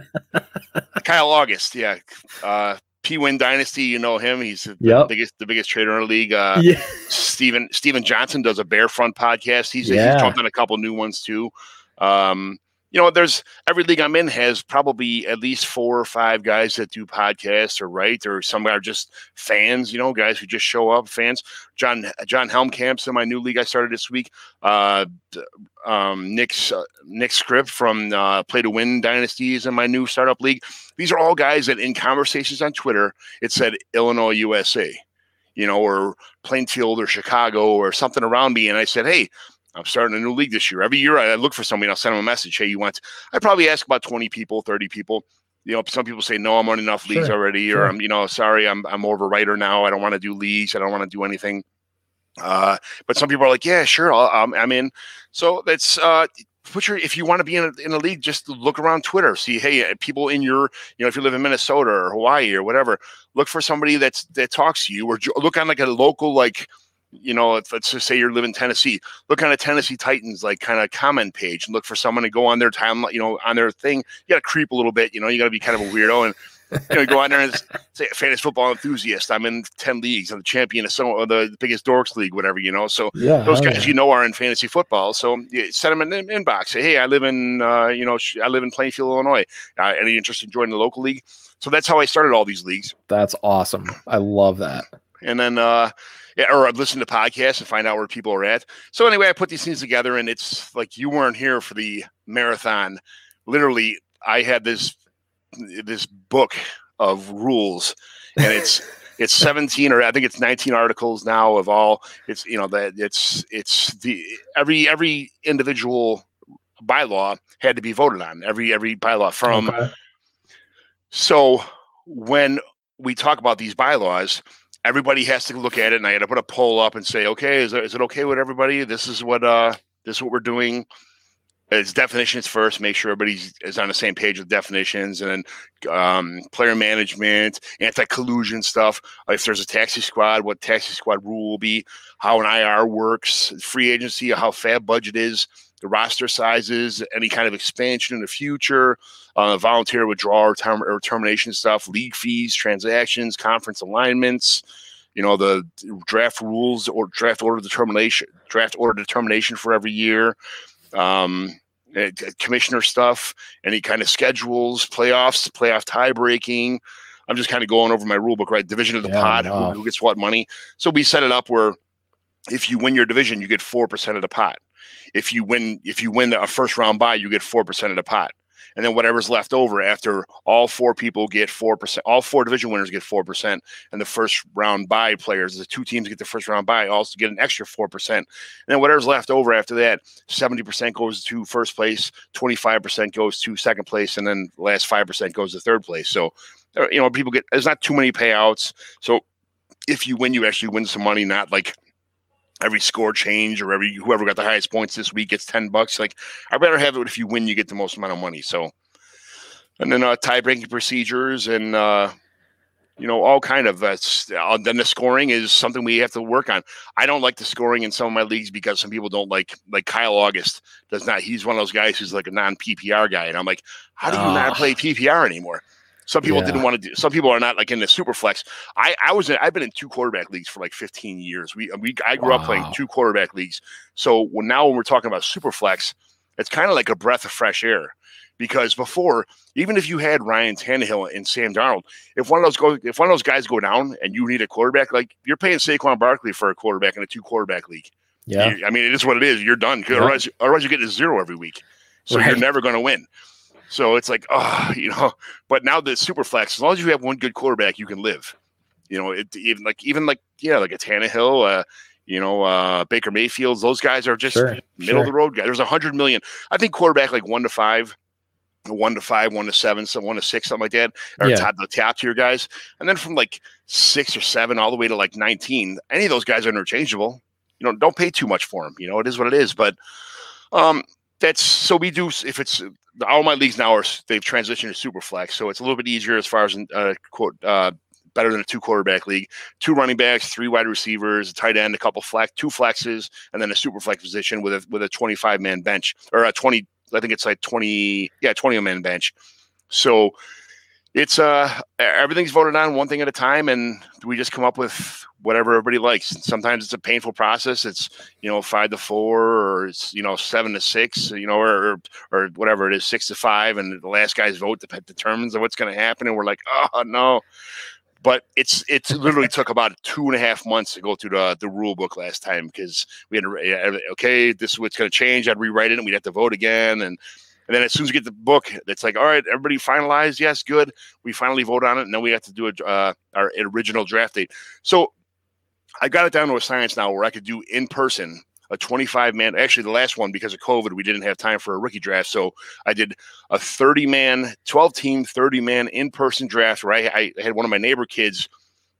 (laughs) Kyle August, yeah. Uh, P Win Dynasty, you know him. He's the yep. biggest the biggest trader in the league. Uh, yeah. Steven Steven Johnson does a bear front podcast. He's, yeah. he's jumped on a couple new ones too. Um, you know, there's every league I'm in has probably at least four or five guys that do podcasts or write, or some are just fans. You know, guys who just show up, fans. John John Helmkamp's in my new league I started this week. Uh, um, Nick's uh, Nick Script from uh, Play to Win Dynasties in my new startup league. These are all guys that in conversations on Twitter it said Illinois USA, you know, or Plainfield or Chicago or something around me, and I said, hey I'm starting a new league this year. Every year I look for somebody and I'll send them a message. Hey, you want? I probably ask about 20 people, 30 people. You know, some people say, no, I'm on enough leagues sure, already, sure. or I'm, you know, sorry, I'm, I'm more of a writer now. I don't want to do leagues. I don't want to do anything. Uh, but some people are like, yeah, sure, i am I'm in. So that's, uh, put your if you want to be in a, in a league just look around twitter see hey uh, people in your you know if you live in minnesota or hawaii or whatever look for somebody that's that talks to you or look on like a local like you know, if let's just say you live in Tennessee, look on a Tennessee Titans like kind of comment page and look for someone to go on their time, you know, on their thing. You got to creep a little bit, you know, you got to be kind of a weirdo and (laughs) you know, go on there and say fantasy football enthusiast. I'm in ten leagues. I'm the champion of some of the biggest dorks league, whatever you know. So yeah, those guys yeah. you know are in fantasy football. So you send them an inbox. Say, hey, I live in uh, you know I live in Plainfield, Illinois. Uh, any interest in joining the local league? So that's how I started all these leagues. That's awesome. I love that. And then uh, yeah, or listen to podcasts and find out where people are at. So anyway, I put these things together, and it's like you weren't here for the marathon. Literally, I had this this book of rules, and it's (laughs) it's 17 or I think it's 19 articles now of all. It's you know that it's it's the every every individual bylaw had to be voted on. Every every bylaw from. Okay. So when we talk about these bylaws, everybody has to look at it, and I had to put a poll up and say, okay, is, is it okay with everybody? This is what uh, this is what we're doing. It's definitions first. Make sure everybody is on the same page with definitions, and then um, player management, anti-collusion stuff. If there's a taxi squad, what taxi squad rule will be, how an IR works, free agency, how FAAB budget is, the roster sizes, any kind of expansion in the future, uh, volunteer withdrawal or, term- or termination stuff, league fees, transactions, conference alignments, you know, the draft rules or draft order determination, draft order determination for every year, um, eh, commissioner stuff, any kind of schedules, playoffs, playoff tie breaking. I'm just kind of going over my rule book, right? Division of the yeah, pot, who, who gets what money. So we set it up where if you win your division, you get four percent of the pot. If you win, if you win a first round buy, you get four percent of the pot. And then whatever's left over after all four people get four percent, all four division winners get four percent, and the first round bye players, the two teams get the first round bye, also get an extra four percent. And then whatever's left over after that, seventy percent goes to first place, twenty five percent goes to second place, and then the last five percent goes to third place. So uh, you know, people get there's not too many payouts. So if you win, you actually win some money, not like every score change or every whoever got the highest points this week gets 10 bucks. Like I better have it if you win, you get the most amount of money. So and then uh tie breaking procedures and uh you know all kind of uh, uh, then the scoring is something we have to work on i don't like the scoring in some of my leagues because some people don't like like kyle august does not he's one of those guys who's like a non ppr guy and i'm like how do you oh. not play ppr anymore some people yeah. didn't want to do. Some people are not like in the super flex. I I was in, I've been in two quarterback leagues for like 15 years. We we I grew wow. up playing two quarterback leagues. So when now when we're talking about super flex, it's kind of like a breath of fresh air. Because before, even if you had Ryan Tannehill and Sam Darnold, if one of those go, if one of those guys go down and you need a quarterback, like you're paying Saquon Barkley for a quarterback in a two quarterback league. Yeah, I mean it is what it is. You're done. Yeah. Otherwise, otherwise you get a zero every week, so right. you're never going to win. So it's like, oh, (laughs) you know, but now the super flex, as long as you have one good quarterback, you can live. You know, it even like even like yeah, like a Tannehill, uh, you know, uh, Baker Mayfield, those guys are just sure, middle sure. of the road guys. There's a hundred million. I think quarterback like one to five, one to five, one to seven, so one to six, something like that, or yeah. top the top tier guys. And then from like six or seven all the way to like 19, any of those guys are interchangeable. You know, don't pay too much for them. You know, it is what it is. But um, that's so we do if it's all my leagues now are they've transitioned to super flex, so it's a little bit easier as far as uh, quote uh, better than a two quarterback league. Two running backs, three wide receivers, a tight end, a couple flex, two flexes, and then a super flex position with a with a twenty five man bench or a twenty. I think it's like twenty, yeah, twenty man bench. So it's uh everything's voted on one thing at a time, and we just come up with whatever everybody likes. Sometimes it's a painful process. It's you know five to four, or it's you know seven to six, you know, or or whatever it is, six to five, and the last guy's vote determines what's going to happen. And we're like, oh no. But it's it literally took about two and a half months to go through the the rule book last time because we had to okay, this is what's going to change. I'd rewrite it, and we'd have to vote again, and and then as soon as we get the book, it's like, all right, everybody finalized. Yes, good. We finally vote on it, and then we have to do a, uh, our original draft date. So I got it down to a science now where I could do in person a 25 man. Actually, the last one because of COVID, we didn't have time for a rookie draft, so I did a 30 man, 12 team, 30 man in person draft where I, I had one of my neighbor kids.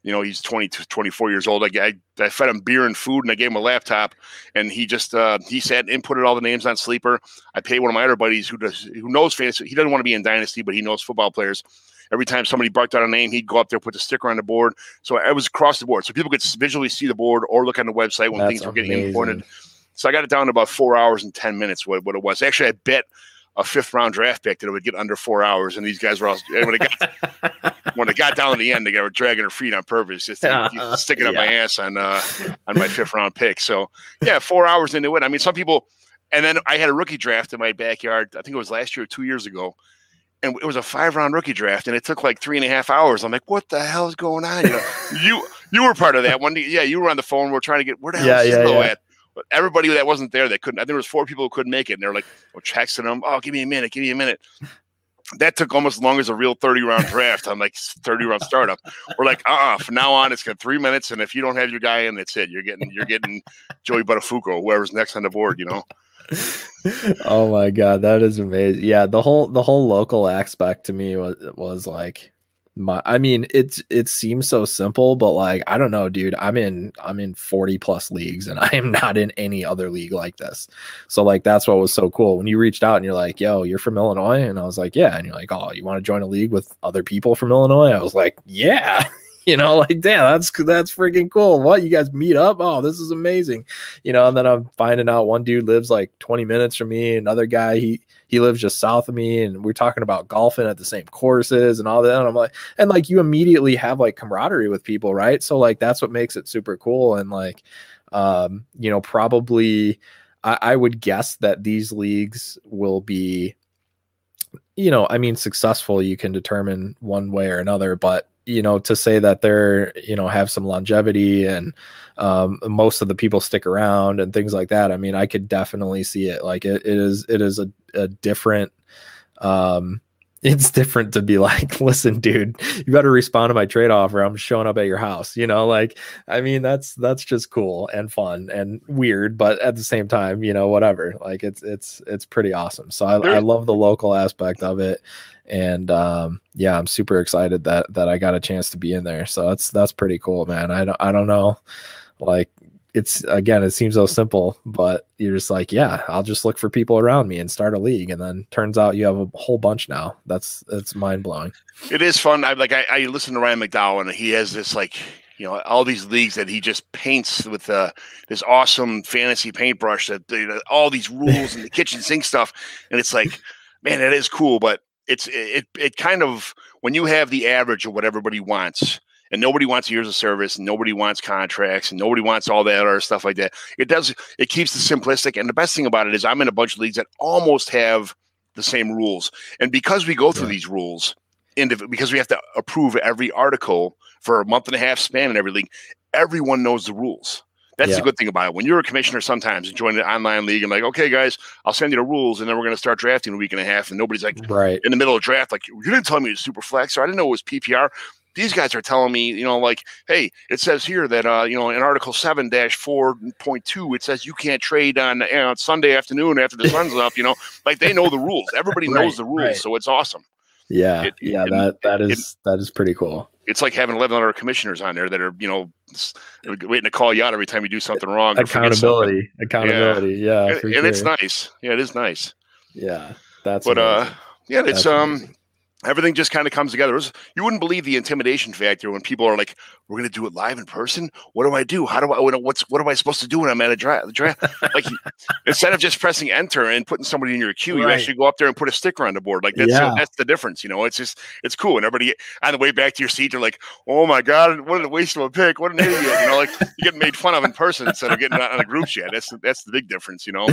You know, he's 20 to 24 years old. I, I, I, fed him beer and food and I gave him a laptop and he just, uh, he sat and inputted all the names on Sleeper. I paid one of my other buddies who does, who knows fantasy. He doesn't want to be in Dynasty, but he knows football players. Every time somebody barked out a name, he'd go up there, put the sticker on the board. So it was across the board. So people could visually see the board or look on the website when That's things were getting amazing. imported. So I got it down to about four hours and 10 minutes, what, what it was. Actually, I bet a fifth round draft pick that it would get under four hours. And these guys were all, when it got, (laughs) when it got down to the end, they were dragging their feet on purpose, just uh, sticking up yeah. my ass on, uh, (laughs) on my fifth round pick. So yeah, four hours into it. I mean, some people, and then I had a rookie draft in my backyard. I think it was last year, or two years ago and it was a five round rookie draft, and it took like three and a half hours. I'm like, what the hell is going on? You know, (laughs) you you were part of that one. Yeah, you were on the phone. We're trying to get where the hell yeah, is yeah, yeah. at? But everybody that wasn't there that couldn't. I think there was four people who couldn't make it, and they're like, we're texting them. Oh, give me a minute, give me a minute. That took almost as long as a real 30 round (laughs) draft. I'm like 30 round startup. We're like, uh uh-uh, from now on, it's got three minutes. And if you don't have your guy in, that's it. You're getting you're getting Joey Buttafuoco, whoever's next on the board, you know (laughs) oh my god, that is amazing. Yeah, the whole the whole local aspect to me was was like my I mean, it's it seems so simple, but like I don't know, dude. I'm in I'm in 40 plus leagues and (laughs) I am not in any other league like this. So like that's what was so cool. When you reached out and you're like, yo, you're from Illinois? And I was like, Yeah. And you're like, Oh, you want to join a league with other people from Illinois? I was like, Yeah. (laughs) (laughs) you know, like damn, that's that's freaking cool. What you guys meet up? Oh, this is amazing. You know, and then I'm finding out one dude lives like 20 minutes from me, another guy he he lives just south of me, and we're talking about golfing at the same courses and all that. And I'm like, and like you immediately have like camaraderie with people, right? So like that's what makes it super cool. And like um, you know, probably I, I would guess that these leagues will be you know, I mean, successful you can determine one way or another, but you know to say that they're you know have some longevity and um, most of the people stick around and things like that i mean i could definitely see it like it, it is it is a, a different um, (laughs) it's different to be like, (laughs) listen, dude, you better respond to my trade offer. I'm showing up at your house. You know, like, I mean, that's that's just cool and fun and weird, but at the same time, you know, whatever. Like, it's it's it's pretty awesome. So I, I love the local aspect of it, and um, yeah, I'm super excited that that I got a chance to be in there. So that's that's pretty cool, man. I don't I don't know, like it's again it seems so simple but you're just like yeah i'll just look for people around me and start a league. And then turns out you have a whole bunch now. That's that's mind-blowing. It is fun. I like i, I listen to ryan mcdowell and he has this like you know all these leagues that he just paints with uh, this awesome fantasy paintbrush that you know, all these rules and the kitchen sink stuff. And it's like man it is cool but it's it it kind of when you have the average of what everybody wants and nobody wants years of service and nobody wants contracts and nobody wants all that other stuff like that it does it keeps the simplistic and the best thing about it is i'm in a bunch of leagues that almost have the same rules and because we go through right. these rules indiv- because we have to approve every article for a month and a half span in every league everyone knows the rules that's yeah. the good thing about it. When you're a commissioner, sometimes and join an online league and I'm like, okay, guys, I'll send you the rules, and then we're going to start drafting a week and a half, and nobody's like, right in the middle of draft, like you didn't tell me it's super flex, or I didn't know it was PPR these guys are telling me, you know, like, hey, it says here that, uh, you know, in Article 7 4.2, it says you can't trade on, you know, Sunday afternoon after the sun's up, you know, like they know the rules. Everybody (laughs) right, knows the rules. Right. So it's awesome. Yeah. It, yeah. It, that, that is, it, that is pretty cool. It's like having 11 other commissioners on there that are, you know, waiting to call you out every time you do something wrong. Accountability. Accountability. Yeah. yeah and, and sure. it's nice. Yeah. It is nice. Yeah. That's, but, amazing. uh, yeah, it's, that's um, amazing everything just kind of comes together. Was, you wouldn't believe the intimidation factor when people are like, "We're going to do it live in person. What do I do? How do I? What's what am I supposed to do when I'm at a draft?" draft? (laughs) like instead of just pressing enter and putting somebody in your queue, right. you actually go up there and put a sticker on the board. Like that's yeah. that's the difference. You know, it's just it's cool. And everybody on the way back to your seat, they're like, "Oh my god, what a waste of a pick! What an idiot!" You know, like you get made fun of in person instead of getting on a group chat. That's that's the big difference. You know.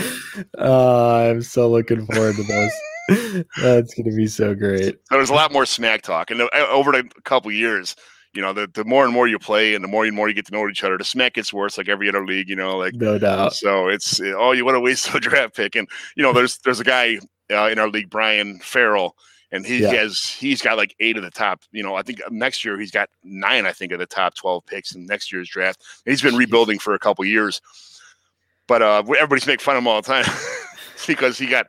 Uh, (laughs) I'm so looking forward to those. That's going to be so great. So there's a lot more smack talk, and uh, over a couple years, you know, the, the more and more you play, and the more and more you get to know each other, the smack gets worse. Like every other league, you know, like no doubt. So it's oh, you want to waste (laughs) a draft pick, and you know, there's there's a guy uh, in our league, Brian Farrell, and he yeah. has he's got like eight of the top. You know, I think next year he's got nine. I think of the top twelve picks in next year's draft. he's been rebuilding for a couple years, but uh, everybody's making fun of him all the time (laughs) because he got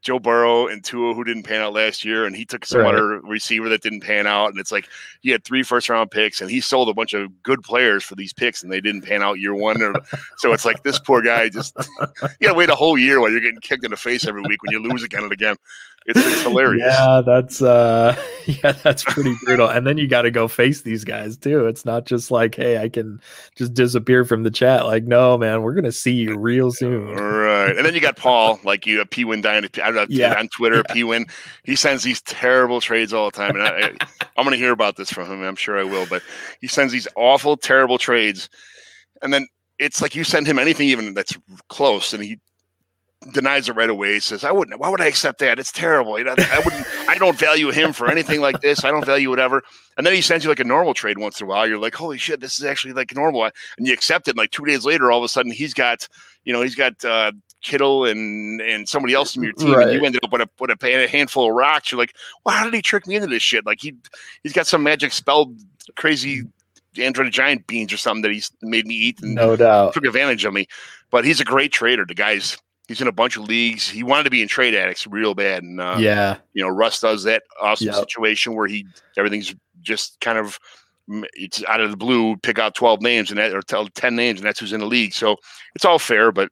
Joe Burrow and Tua who didn't pan out last year, and he took some right. other receiver that didn't pan out, and it's like he had three first round picks, and he sold a bunch of good players for these picks, and they didn't pan out year one. Or, (laughs) so it's like this poor guy just (laughs) you gotta wait a whole year while you're getting kicked in the face every week when you lose again and again. It's, it's hilarious. Yeah, that's uh, (laughs) yeah, that's pretty brutal. And then you got to go face these guys too. It's not just like, hey, I can just disappear from the chat. Like, no, man, we're gonna see you real soon. (laughs) Right. And then you got Paul, like you, P Win Dynasty. I don't know, yeah. on Twitter, yeah. P Win. He sends these terrible trades all the time, and I, I'm gonna hear about this from him. I'm sure I will. But he sends these awful, terrible trades, and then it's like you send him anything even that's close, and he denies it right away. He says, "I wouldn't. Why would I accept that? It's terrible. You know, I wouldn't. I don't value him for anything like this. I don't value whatever." And then he sends you like a normal trade once in a while. You're like, "Holy shit, this is actually like normal." And you accept it. And like two days later, all of a sudden, he's got, you know, he's got uh, Kittle and and somebody else in your team, right. and you ended up with a with a handful of rocks. You're like, "Well, how did he trick me into this shit?" Like he he's got some magic spell, crazy Android giant beans or something that he's made me eat and no doubt took advantage of me. But he's a great trader. The guy's he's in a bunch of leagues. He wanted to be in trade addicts real bad, and uh, yeah, you know, Russ does that awesome yep. situation where he everything's just kind of it's out of the blue. Pick out twelve names and that, or tell ten names, and that's who's in the league. So it's all fair, but.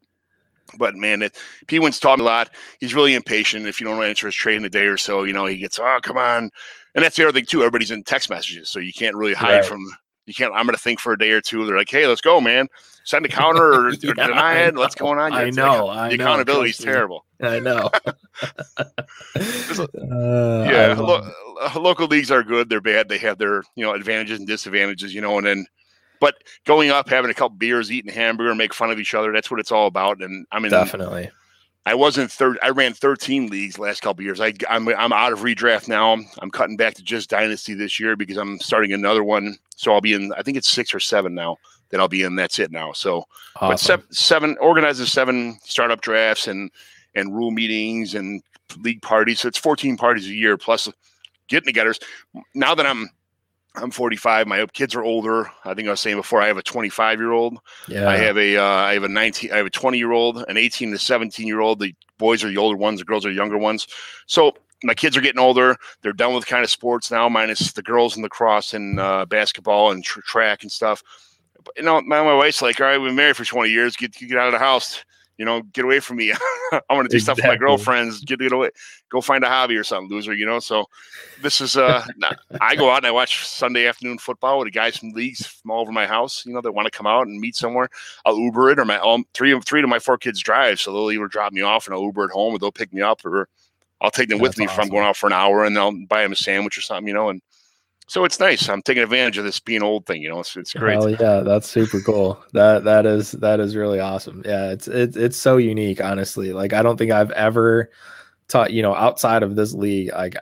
But man, it, P Win's taught me a lot. He's really impatient. If you don't answer his trade in a day or so, you know he gets, oh come on, and that's the other thing too. Everybody's in text messages, so you can't really hide right. from you can't. I'm going to think for a day or two. They're like, "Hey, let's go, man! Send a counter or, (laughs) yeah, or deny it. What's going on?" I know. Like, I the accountability is terrible. I know. (laughs) (laughs) uh, yeah, I lo- uh, local leagues are good. They're bad. They have their you know advantages and disadvantages. You know, and then but going up, having a couple beers, eating hamburger, make fun of each other. That's what it's all about. And I mean, definitely. I wasn't third. I ran 13 leagues last couple years. I, I'm I'm out of redraft now. I'm cutting back to just dynasty this year because I'm starting another one. So I'll be in. I think it's six or seven now that I'll be in. That's it now. So, awesome. but seven, seven organizes seven startup drafts and and rule meetings and league parties. So it's 14 parties a year plus getting togethers. Now that I'm I'm 45. My kids are older. I think I was saying before. I have a 25 year old. Yeah. I have a uh, I have a 19. I have a 20 year old, an 18 to 17 year old. The boys are the older ones. The girls are the younger ones. So my kids are getting older. They're done with kind of sports now, minus the girls in lacrosse and uh, basketball and tr- track and stuff. But, you know, my, my wife's like, all right, we've been married for 20 years. Get get out of the house you know, get away from me. (laughs) I want to do exactly. stuff with my girlfriends. Get, get away, go find a hobby or something, loser. You know. So this is uh, (laughs) I go out and I watch Sunday afternoon football with the guys from leagues from all over my house. You know, that want to come out and meet somewhere. I'll Uber it, or my um, three of three of my four kids drive, so they'll either drop me off and I'll Uber it home, or they'll pick me up, or I'll take them That's with me awesome. if I'm going out for an hour, and I'll buy them a sandwich or something. You know, and so it's nice. I'm taking advantage of this being old thing. You know, it's, it's great. Hell yeah, that's super cool. that that is that is really awesome. Yeah, it's it, it's so unique. Honestly, like I don't think I've ever taught. You know, outside of this league, like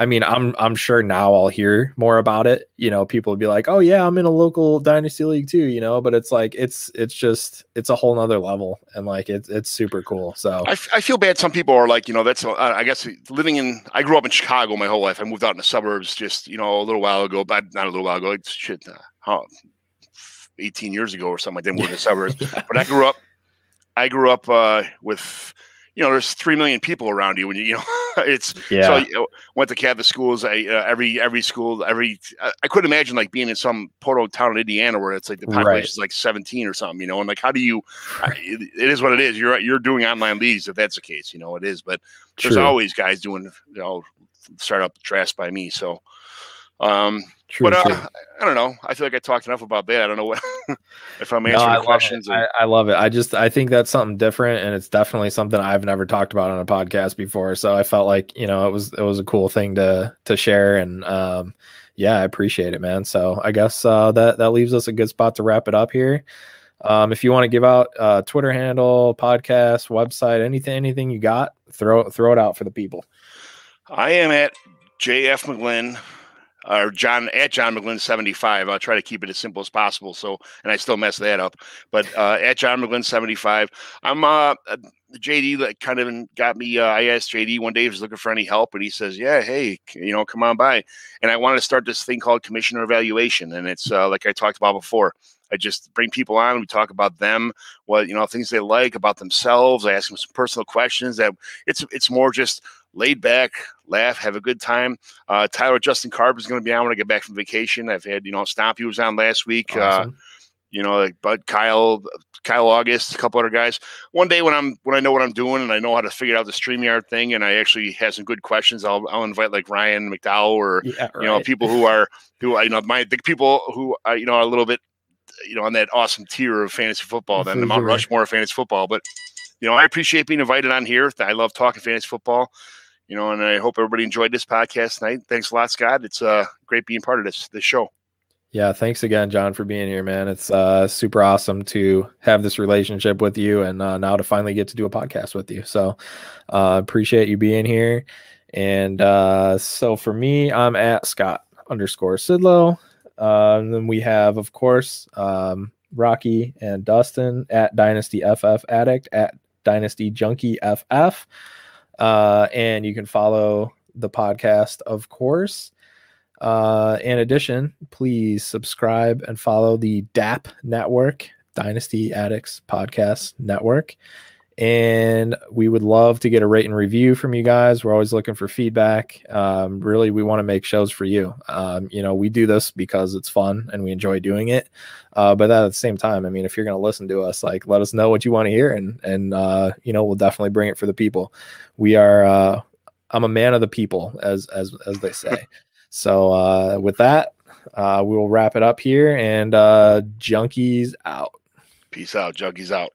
I mean, I'm I'm sure now I'll hear more about it. You know, people be like, "Oh yeah, I'm in a local dynasty league too." You know, but it's like it's it's just it's a whole nother level, and like it's it's super cool. So I, I feel bad. Some people are like, you know, that's uh, I guess living in. I grew up in Chicago my whole life. I moved out in the suburbs just you know a little while ago, but not a little while ago. It's shit, uh, huh, 18 years ago or something. I didn't move in the suburbs, (laughs) but I grew up. I grew up uh, with you know, there's three million people around you when you, you know, (laughs) it's yeah. So I went to Catholic schools. I uh, every every school every I, I, couldn't imagine like being in some portal town in Indiana where it's like the population right. is like 17 or something, you know, and like how do you? it, it is what it is. You're you're doing online leagues if that's the case, you know, it is. But there's always guys doing you know start up drafts by me, so. Um, True, but uh, I don't know. I feel like I talked enough about that. I don't know what (laughs) if I'm answering no, questions. I, I, love it. I just I think that's something different, and it's definitely something I've never talked about on a podcast before. So I felt like you know it was it was a cool thing to to share, and um, yeah, I appreciate it, man. So I guess uh, that that leaves us a good spot to wrap it up here. Um, if you want to give out uh, Twitter handle, podcast, website, anything anything you got, throw throw it out for the people. I am at JF McGlynn or John at John McGlynn 75. I'll try to keep it as simple as possible. So, and I still mess that up, but uh, at John McGlynn 75. I'm uh, uh JD that kind of got me. Uh, I asked JD one day if he was looking for any help, and he says, "Yeah, hey, you know, come on by." And I wanted to start this thing called commissioner evaluation, and it's uh, like I talked about before. I just bring people on. We talk about them, what you know, things they like about themselves. I ask them some personal questions. That it's it's more just laid back, laugh, have a good time. Uh, Tyler Justin Carp is going to be on when I get back from vacation. I've had, you know, Stompy was on last week. Uh, awesome. Uh, you know, like Bud Kyle, Kyle August, a couple other guys. One day when I'm when I know what I'm doing and I know how to figure out the StreamYard thing and I actually have some good questions, I'll I'll invite like Ryan McDowell or yeah, right. you know people who are who you know my the people who are, you know are a little bit you know on that awesome tier of fantasy football than the Mount Rushmore of fantasy football. But you know I appreciate being invited on here. I love talking fantasy football you know, and I hope everybody enjoyed this podcast tonight. Thanks a lot, Scott. It's uh, great being part of this this show. Yeah, thanks again, John, for being here, man. It's uh, super awesome to have this relationship with you, and uh, now to finally get to do a podcast with you. So, uh, appreciate you being here. And uh, so for me, I'm at Scott underscore Sidlow. Uh, then we have, of course, um, Rocky and Dustin at Dynasty FF Addict at Dynasty Junkie FF. Uh, and you can follow the podcast, of course. Uh, in addition, please subscribe and follow the DAP Network, Dynasty Addicts Podcast Network. And we would love to get a rate and review from you guys. We're always looking for feedback. Um, really, we want to make shows for you. Um, you know, we do this because it's fun and we enjoy doing it. Uh, but at the same time, I mean, if you're going to listen to us, like, let us know what you want to hear, and and uh, you know, we'll definitely bring it for the people. We are. Uh, I'm a man of the people, as as as they say. (laughs) so uh, with that, uh, we will wrap it up here, and uh, junkies out. Peace out, junkies out.